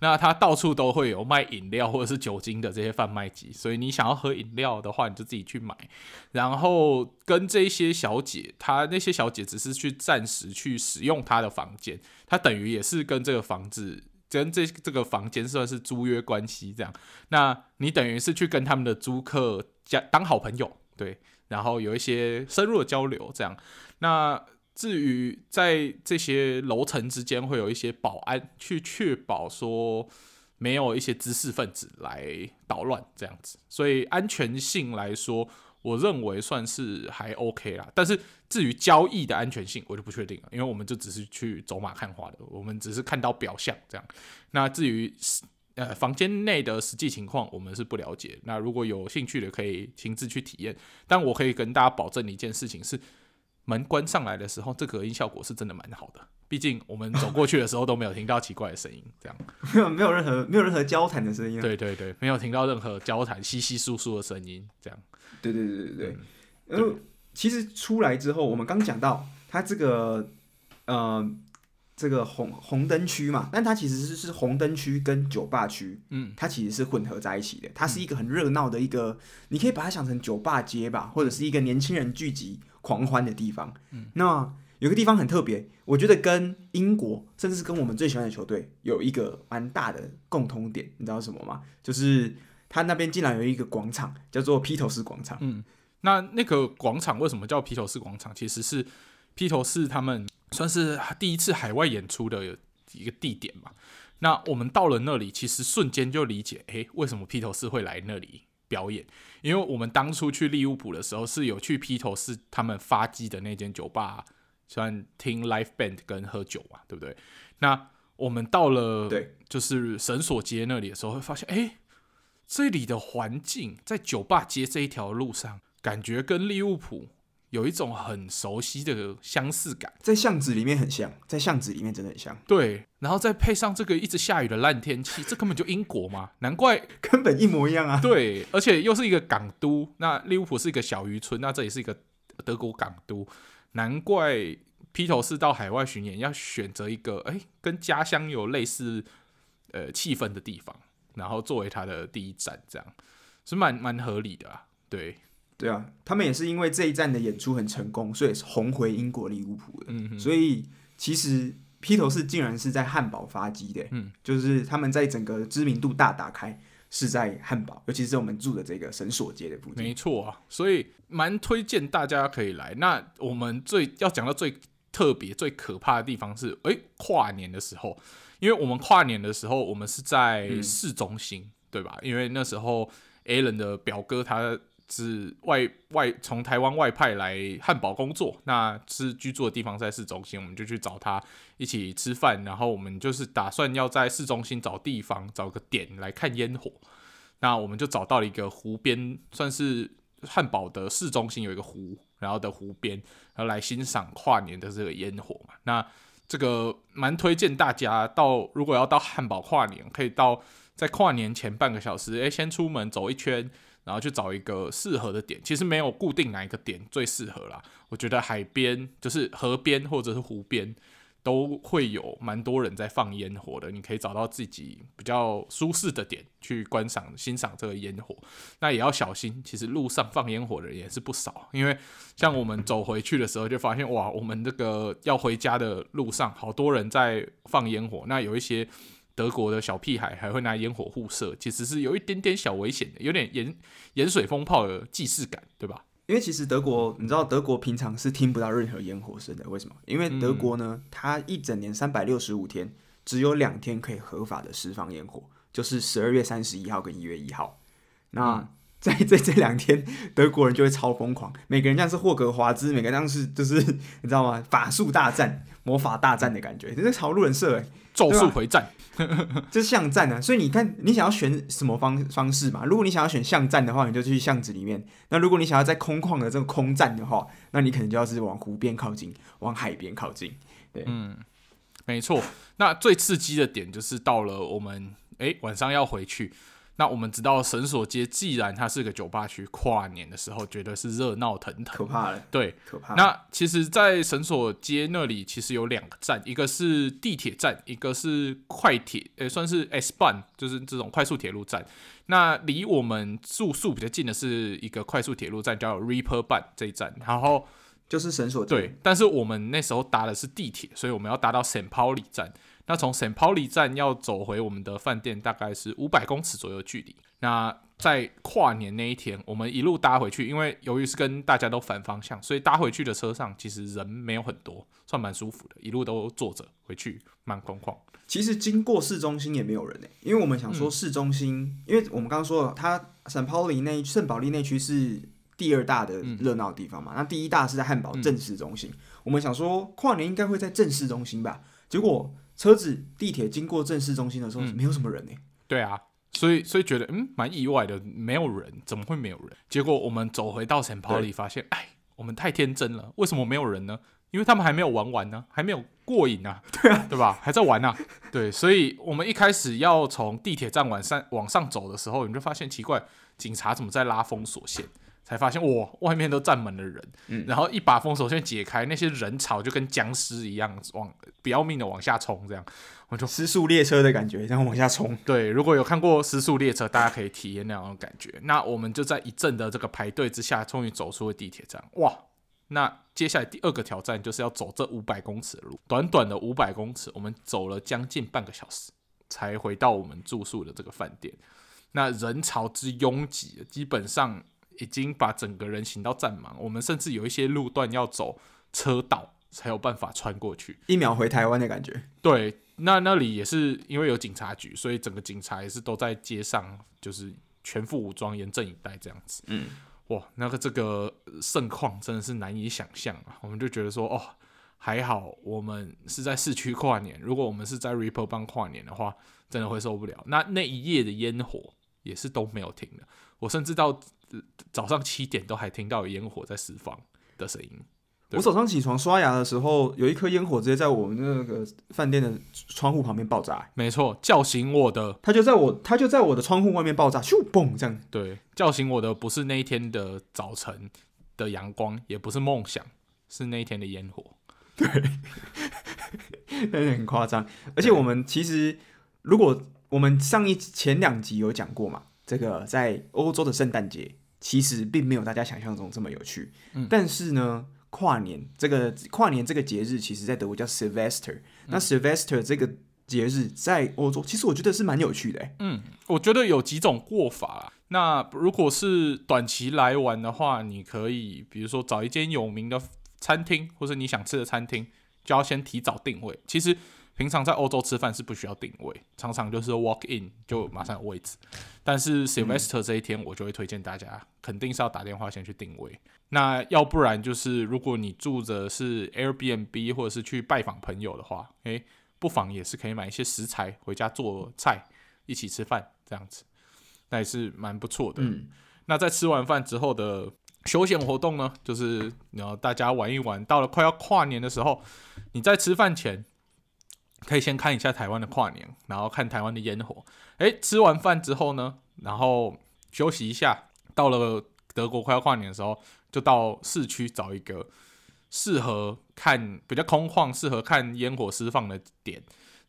那它到处都会有卖饮料或者是酒精的这些贩卖机，所以你想要喝饮料的话，你就自己去买。然后跟这些小姐，她那些小姐只是去暂时去使用她的房间，她等于也是跟这个房子跟这这个房间算是租约关系这样。那你等于是去跟他们的租客加当好朋友。对，然后有一些深入的交流，这样。那至于在这些楼层之间会有一些保安去确保说没有一些知识分子来捣乱这样子，所以安全性来说，我认为算是还 OK 啦。但是至于交易的安全性，我就不确定了，因为我们就只是去走马看花的，我们只是看到表象这样。那至于呃房间内的实际情况，我们是不了解。那如果有兴趣的，可以亲自去体验。但我可以跟大家保证一件事情是。门关上来的时候，这隔音效果是真的蛮好的。毕竟我们走过去的时候都没有听到奇怪的声音，这样没有 没有任何没有任何交谈的声音。对对对，没有听到任何交谈、稀稀疏疏的声音，这样。对对对对对。然后、嗯、其实出来之后，我们刚讲到它这个呃这个红红灯区嘛，但它其实是是红灯区跟酒吧区，嗯，它其实是混合在一起的。它是一个很热闹的一个，你可以把它想成酒吧街吧，或者是一个年轻人聚集。狂欢的地方，嗯，那有个地方很特别，我觉得跟英国，甚至是跟我们最喜欢的球队有一个蛮大的共通点，你知道什么吗？就是他那边竟然有一个广场，叫做披头士广场。嗯，那那个广场为什么叫披头士广场？其实是披头士他们算是第一次海外演出的一个地点嘛。那我们到了那里，其实瞬间就理解，诶，为什么披头士会来那里表演？因为我们当初去利物浦的时候，是有去披头士他们发迹的那间酒吧，算听 live band 跟喝酒嘛，对不对？那我们到了对，就是绳索街那里的时候，会发现，哎，这里的环境在酒吧街这一条路上，感觉跟利物浦。有一种很熟悉的相似感，在巷子里面很像，在巷子里面真的很像。对，然后再配上这个一直下雨的烂天气，这根本就英国嘛，难怪根本一模一样啊。对，而且又是一个港都，那利物浦是一个小渔村，那这也是一个德国港都，难怪披头士到海外巡演要选择一个哎跟家乡有类似呃气氛的地方，然后作为他的第一站，这样是蛮蛮合理的啊。对。对啊，他们也是因为这一站的演出很成功，所以红回英国利物浦的。所以其实披头士竟然是在汉堡发迹的，嗯，就是他们在整个知名度大打开是在汉堡，尤其是我们住的这个绳索街的附近。没错啊，所以蛮推荐大家可以来。那我们最要讲到最特别、最可怕的地方是，哎，跨年的时候，因为我们跨年的时候，我们是在市中心，嗯、对吧？因为那时候 Alan 的表哥他。是外外从台湾外派来汉堡工作，那是居住的地方在市中心，我们就去找他一起吃饭，然后我们就是打算要在市中心找地方找个点来看烟火，那我们就找到了一个湖边，算是汉堡的市中心有一个湖，然后的湖边，然后来欣赏跨年的这个烟火嘛。那这个蛮推荐大家到，如果要到汉堡跨年，可以到在跨年前半个小时，诶，先出门走一圈。然后去找一个适合的点，其实没有固定哪一个点最适合啦。我觉得海边就是河边或者是湖边都会有蛮多人在放烟火的，你可以找到自己比较舒适的点去观赏欣赏这个烟火。那也要小心，其实路上放烟火的人也是不少，因为像我们走回去的时候就发现，哇，我们这个要回家的路上好多人在放烟火，那有一些。德国的小屁孩还会拿烟火互射，其实是有一点点小危险的，有点盐盐水风炮的既视感，对吧？因为其实德国，你知道德国平常是听不到任何烟火声的，为什么？因为德国呢，嗯、它一整年三百六十五天，只有两天可以合法的释放烟火，就是十二月三十一号跟一月一号。那、嗯在这这两天，德国人就会超疯狂，每个人像是霍格华兹，每个人像是就是你知道吗？法术大战、魔法大战的感觉，这是超路人设哎，咒术回战，这是巷战啊！所以你看，你想要选什么方方式嘛？如果你想要选巷战的话，你就去巷子里面；那如果你想要在空旷的这个空战的话，那你可能就要是往湖边靠近，往海边靠近。对，嗯，没错。那最刺激的点就是到了我们哎晚上要回去。那我们知道绳索街既然它是个酒吧区，跨年的时候绝对是热闹腾腾，可怕了。对，可怕。那其实，在绳索街那里，其实有两个站，一个是地铁站，一个是快铁，呃，算是 S-Bahn，就是这种快速铁路站。那离我们住宿比较近的是一个快速铁路站，叫 Reaper Bahn 这一站，然后就是绳索街。对，但是我们那时候搭的是地铁，所以我们要搭到圣保里站。那从圣保利站要走回我们的饭店，大概是五百公尺左右距离。那在跨年那一天，我们一路搭回去，因为由于是跟大家都反方向，所以搭回去的车上其实人没有很多，算蛮舒服的，一路都坐着回去，蛮空旷。其实经过市中心也没有人呢，因为我们想说市中心，嗯、因为我们刚刚说了，它圣保利那圣保利那区是第二大的热闹地方嘛，嗯、那第一大是在汉堡正市中心。嗯、我们想说跨年应该会在正市中心吧，结果车子地铁经过正市中心的时候，没有什么人呢、嗯。对啊，所以所以觉得嗯蛮意外的，没有人，怎么会没有人？结果我们走回到城堡里，发现哎，我们太天真了，为什么没有人呢？因为他们还没有玩完呢，还没有过瘾呢，对啊，对吧？还在玩呢，对，所以我们一开始要从地铁站往上往上走的时候，你就发现奇怪，警察怎么在拉封锁线？才发现哇，外面都站满了人，嗯，然后一把封锁线解开，那些人潮就跟僵尸一样往不要命的往下冲，这样，我就失速列车的感觉，然后往下冲。对，如果有看过失速列车，大家可以体验那种感觉。那我们就在一阵的这个排队之下，终于走出了地铁站，哇！那接下来第二个挑战就是要走这五百公尺的路，短短的五百公尺，我们走了将近半个小时才回到我们住宿的这个饭店。那人潮之拥挤，基本上已经把整个人行道占满。我们甚至有一些路段要走车道才有办法穿过去，一秒回台湾的感觉。对，那那里也是因为有警察局，所以整个警察也是都在街上，就是全副武装，严阵以待这样子。嗯。哇，那个这个盛况真的是难以想象啊！我们就觉得说，哦，还好我们是在市区跨年，如果我们是在 Reeperbahn 跨年的话，真的会受不了。那那一夜的烟火也是都没有停的，我甚至到早上七点都还听到有烟火在释放的声音。我早上起床刷牙的时候，有一颗烟火直接在我们那个饭店的窗户旁边爆炸。没错，叫醒我的，他就在我，他就在我的窗户外面爆炸，咻嘣这样。对，叫醒我的不是那一天的早晨的阳光，也不是梦想，是那一天的烟火。对，有点很夸张。而且我们其实，如果我们上一前两集有讲过嘛，这个在欧洲的圣诞节其实并没有大家想象中这么有趣。嗯，但是呢。跨年这个跨年这个节日，其实在德国叫 Silvester。那 Silvester 这个节日在欧洲，其实我觉得是蛮有趣的。嗯，我觉得有几种过法啦。那如果是短期来玩的话，你可以比如说找一间有名的餐厅，或者你想吃的餐厅，就要先提早订位。其实。平常在欧洲吃饭是不需要定位，常常就是 walk in 就马上有位置。但是 Sylvester 这一天，我就会推荐大家，肯定是要打电话先去定位。那要不然就是，如果你住着是 Airbnb 或者是去拜访朋友的话，诶，不妨也是可以买一些食材回家做菜，一起吃饭这样子，那也是蛮不错的。嗯，那在吃完饭之后的休闲活动呢，就是然后大家玩一玩，到了快要跨年的时候，你在吃饭前。可以先看一下台湾的跨年，然后看台湾的烟火。诶，吃完饭之后呢，然后休息一下。到了德国快要跨年的时候，就到市区找一个适合看比较空旷、适合看烟火释放的点，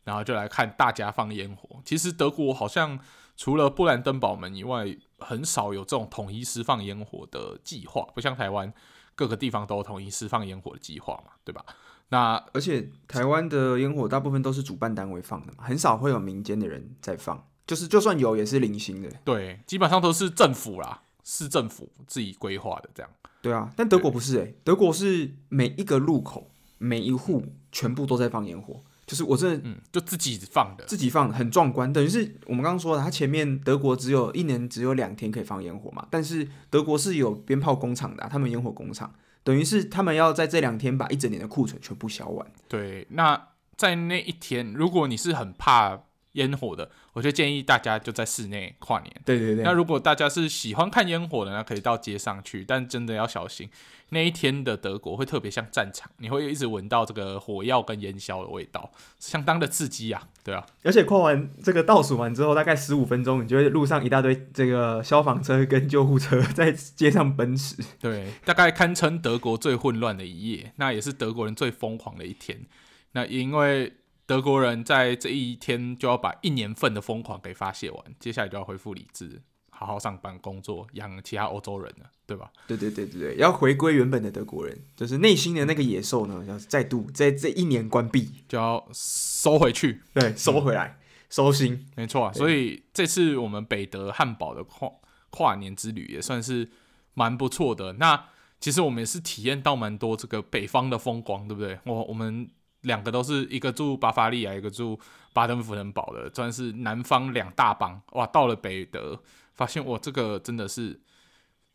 然后就来看大家放烟火。其实德国好像除了布兰登堡门以外，很少有这种统一释放烟火的计划，不像台湾各个地方都统一释放烟火的计划嘛，对吧？那而且台湾的烟火大部分都是主办单位放的嘛，很少会有民间的人在放，就是就算有也是零星的。对，基本上都是政府啦，市政府自己规划的这样。对啊，但德国不是诶、欸，德国是每一个路口每一户全部都在放烟火，就是我真的嗯就自己放的，自己放很壮观。等于是我们刚刚说的，它前面德国只有一年只有两天可以放烟火嘛，但是德国是有鞭炮工厂的、啊，他们烟火工厂。等于是他们要在这两天把一整年的库存全部销完。对，那在那一天，如果你是很怕烟火的，我就建议大家就在室内跨年。对对对。那如果大家是喜欢看烟火的，那可以到街上去，但真的要小心。那一天的德国会特别像战场，你会一直闻到这个火药跟烟硝的味道，相当的刺激啊，对啊。而且跨完这个倒数完之后，大概十五分钟，你就会路上一大堆这个消防车跟救护车在街上奔驰。对，大概堪称德国最混乱的一夜，那也是德国人最疯狂的一天。那因为德国人在这一天就要把一年份的疯狂给发泄完，接下来就要恢复理智。好好上班工作，养其他欧洲人了，对吧？对对对对对，要回归原本的德国人，就是内心的那个野兽呢，要再度在这一年关闭，就要收回去，对，收回来，嗯、收心，没错、啊。所以这次我们北德汉堡的跨跨年之旅也算是蛮不错的。那其实我们也是体验到蛮多这个北方的风光，对不对？我我们。两个都是一个住巴伐利亚，一个住巴登符腾堡的，算是南方两大邦。哇，到了北德，发现哇，这个真的是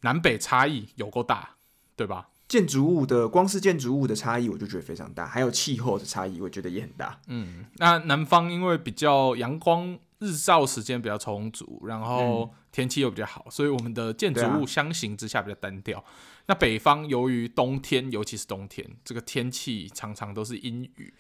南北差异有够大，对吧？建筑物的光是建筑物的差异，我就觉得非常大，还有气候的差异，我觉得也很大。嗯，那南方因为比较阳光日照时间比较充足，然后天气又比较好，所以我们的建筑物相形之下比较单调。那北方由于冬天，尤其是冬天，这个天气常常都是阴雨。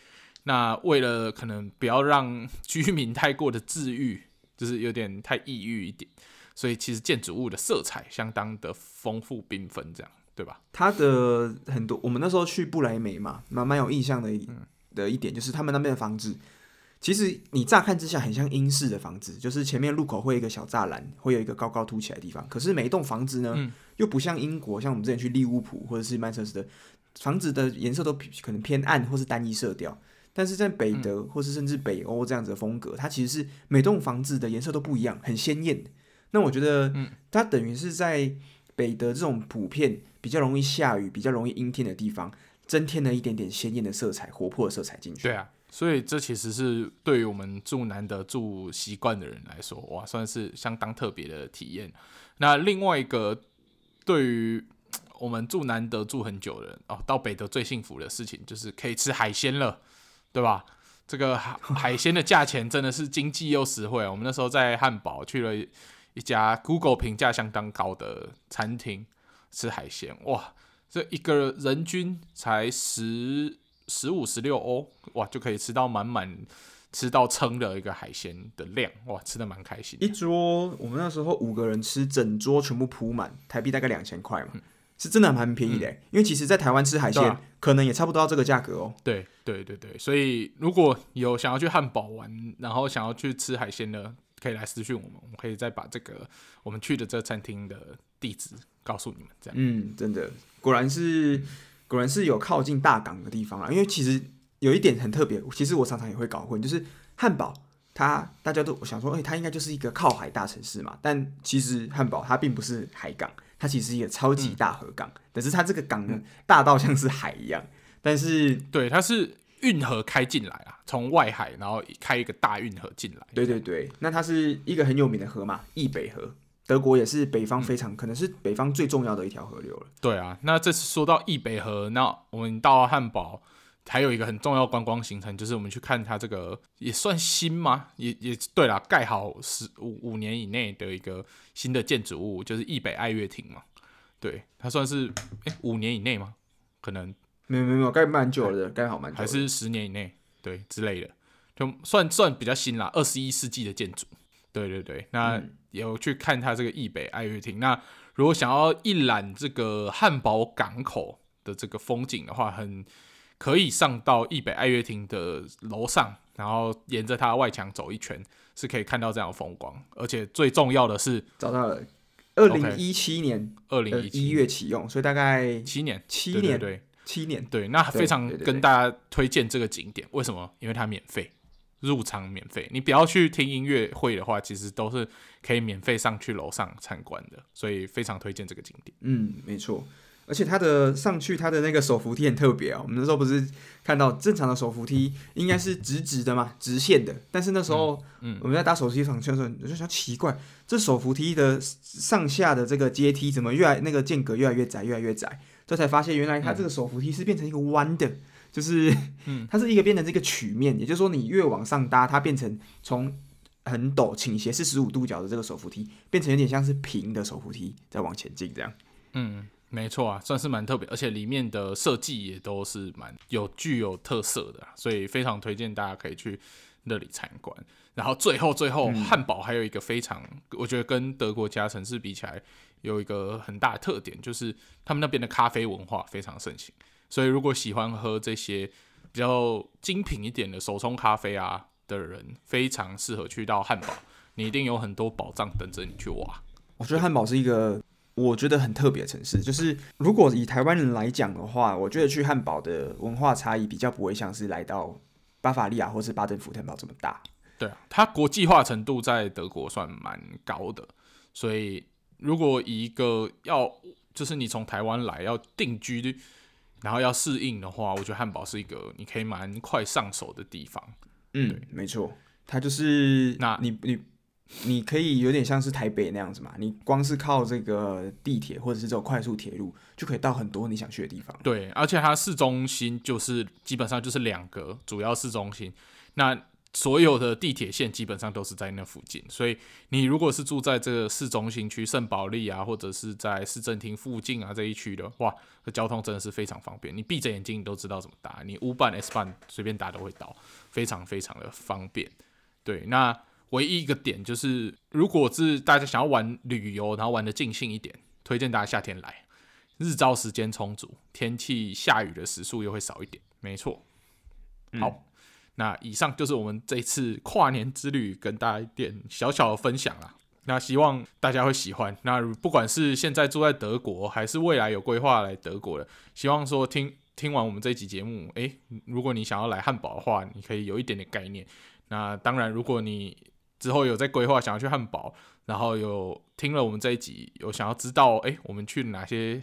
那为了可能不要让居民太过的治愈，就是有点太抑郁一点，所以其实建筑物的色彩相当的丰富缤纷，这样对吧？它的很多，我们那时候去不来梅嘛，蛮蛮有印象的、嗯、的一点，就是他们那边的房子。其实你乍看之下很像英式的房子，就是前面路口会有一个小栅栏，会有一个高高凸起来的地方。可是每一栋房子呢，嗯、又不像英国，像我们之前去利物浦或者是曼彻斯特，房子的颜色都可能偏暗或是单一色调。但是在北德或是甚至北欧这样子的风格，它其实是每栋房子的颜色都不一样，很鲜艳。那我觉得，它等于是在北德这种普遍比较容易下雨、比较容易阴天的地方，增添了一点点鲜艳的色彩、活泼的色彩进去。对啊。所以这其实是对于我们住南德住习惯的人来说，哇，算是相当特别的体验。那另外一个，对于我们住南德住很久的人哦，到北德最幸福的事情就是可以吃海鲜了，对吧？这个海海鲜的价钱真的是经济又实惠。我们那时候在汉堡去了一家 Google 评价相当高的餐厅吃海鲜，哇，这一个人均才十。十五十六欧，哇，就可以吃到满满，吃到撑的一个海鲜的量，哇，吃的蛮开心。一桌我们那时候五个人吃，整桌全部铺满，台币大概两千块嘛，嗯、是真的蛮便宜的。嗯、因为其实，在台湾吃海鲜，啊、可能也差不多要这个价格哦。对对对对，所以如果有想要去汉堡玩，然后想要去吃海鲜的，可以来私讯我们，我们可以再把这个我们去的这个餐厅的地址告诉你们。这样，嗯，真的，果然是。果然是有靠近大港的地方啊，因为其实有一点很特别，其实我常常也会搞混，就是汉堡它大家都想说，哎、欸，它应该就是一个靠海大城市嘛，但其实汉堡它并不是海港，它其实是一个超级大河港，嗯、但是它这个港呢大到像是海一样，但是对，它是运河开进来啊，从外海然后开一个大运河进来，对对对，那它是一个很有名的河嘛，易北河。德国也是北方非常、嗯、可能是北方最重要的一条河流了。对啊，那这次说到易北河，那我们到汉堡还有一个很重要观光行程，就是我们去看它这个也算新吗？也也对啦，盖好十五五年以内的一个新的建筑物，就是易北爱乐亭嘛。对，它算是哎、欸、五年以内吗？可能没有没有没有盖蛮久的，盖好蛮久，还是十年以内对之类的，就算算比较新啦，二十一世纪的建筑。对对对，那。嗯有去看他这个易北爱乐厅。那如果想要一览这个汉堡港口的这个风景的话，很可以上到易北爱乐厅的楼上，然后沿着它外墙走一圈，是可以看到这样的风光。而且最重要的是，找到了二零一七年二零一七月启用，所以大概七年，七年，对，七年，对。那非常跟大家推荐这个景点，为什么？因为它免费。入场免费，你不要去听音乐会的话，其实都是可以免费上去楼上参观的，所以非常推荐这个景点。嗯，没错，而且它的上去它的那个手扶梯很特别啊。我们那时候不是看到正常的手扶梯应该是直直的嘛，直线的，但是那时候，嗯，我们在打手扶梯上去的时候，我就想奇怪，这手扶梯的上下的这个阶梯怎么越来那个间隔越来越窄，越来越窄，这才发现原来它这个手扶梯是变成一个弯的。就是，它是一个变成这个曲面，也就是说，你越往上搭，它变成从很陡倾斜四十五度角的这个手扶梯，变成有点像是平的手扶梯在往前进这样。嗯，没错啊，算是蛮特别，而且里面的设计也都是蛮有具有特色的，所以非常推荐大家可以去那里参观。然后最后最后，汉堡还有一个非常，我觉得跟德国其他城市比起来，有一个很大的特点，就是他们那边的咖啡文化非常盛行。所以，如果喜欢喝这些比较精品一点的手冲咖啡啊的人，非常适合去到汉堡。你一定有很多宝藏等着你去挖。我觉得汉堡是一个我觉得很特别的城市。就是如果以台湾人来讲的话，我觉得去汉堡的文化差异比较不会像是来到巴伐利亚或是巴登福腾堡这么大。对啊，它国际化程度在德国算蛮高的，所以如果以一个要就是你从台湾来要定居，然后要适应的话，我觉得汉堡是一个你可以蛮快上手的地方。嗯，没错，它就是那你你你可以有点像是台北那样子嘛，你光是靠这个地铁或者是这种快速铁路就可以到很多你想去的地方。对，而且它市中心就是基本上就是两个主要市中心，那。所有的地铁线基本上都是在那附近，所以你如果是住在这个市中心区圣保利啊，或者是在市政厅附近啊这一区的，哇，这交通真的是非常方便。你闭着眼睛你都知道怎么打，你 U 半 S 半随便打都会到，非常非常的方便。对，那唯一一个点就是，如果是大家想要玩旅游，然后玩的尽兴一点，推荐大家夏天来，日照时间充足，天气下雨的时数又会少一点。没错，好。嗯那以上就是我们这一次跨年之旅跟大家一点小小的分享啦。那希望大家会喜欢。那不管是现在住在德国，还是未来有规划来德国的，希望说听听完我们这一集节目，诶、如果你想要来汉堡的话，你可以有一点点概念。那当然，如果你之后有在规划想要去汉堡，然后有听了我们这一集，有想要知道，诶、我们去哪些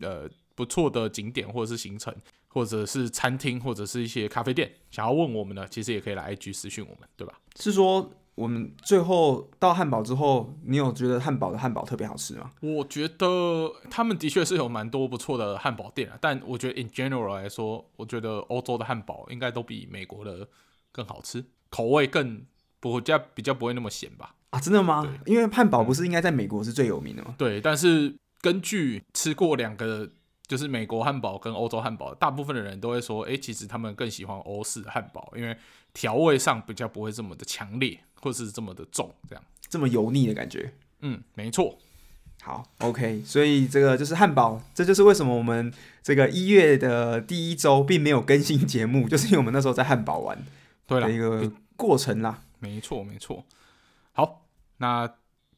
呃不错的景点或者是行程。或者是餐厅，或者是一些咖啡店，想要问我们的，其实也可以来 IG 私讯我们，对吧？是说我们最后到汉堡之后，你有觉得汉堡的汉堡特别好吃吗？我觉得他们的确是有蛮多不错的汉堡店啊，但我觉得 in general 来说，我觉得欧洲的汉堡应该都比美国的更好吃，口味更不加比较不会那么咸吧？啊，真的吗？因为汉堡不是应该在美国是最有名的吗？对，但是根据吃过两个。就是美国汉堡跟欧洲汉堡，大部分的人都会说，诶、欸，其实他们更喜欢欧式汉堡，因为调味上比较不会这么的强烈，或是这么的重，这样这么油腻的感觉。嗯，没错。好，OK，所以这个就是汉堡，这就是为什么我们这个一月的第一周并没有更新节目，就是因为我们那时候在汉堡玩，对了，一个过程啦。没错，没错。好，那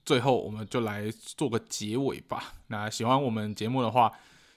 最后我们就来做个结尾吧。那喜欢我们节目的话，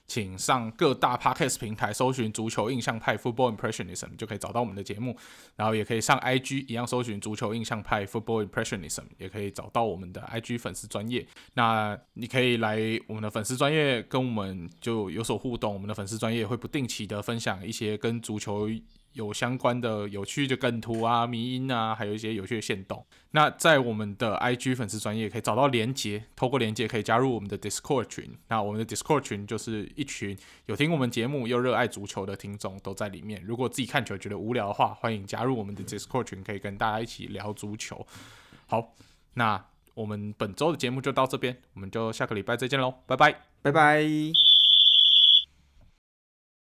请上各大 podcast 平台搜寻“足球印象派 Football Impressionism” 就可以找到我们的节目，然后也可以上 IG 一样搜寻“足球印象派 Football Impressionism”，也可以找到我们的 IG 粉丝专业。那你可以来我们的粉丝专业跟我们就有所互动，我们的粉丝专业会不定期的分享一些跟足球有相关的有趣的梗图啊、迷因啊，还有一些有趣的线动。那在我们的 IG 粉丝专页可以找到连接，透过连接可以加入我们的 Discord 群。那我们的 Discord 群就是一群有听我们节目又热爱足球的听众都在里面。如果自己看球觉得无聊的话，欢迎加入我们的 Discord 群，可以跟大家一起聊足球。好，那我们本周的节目就到这边，我们就下个礼拜再见喽，拜拜，拜拜。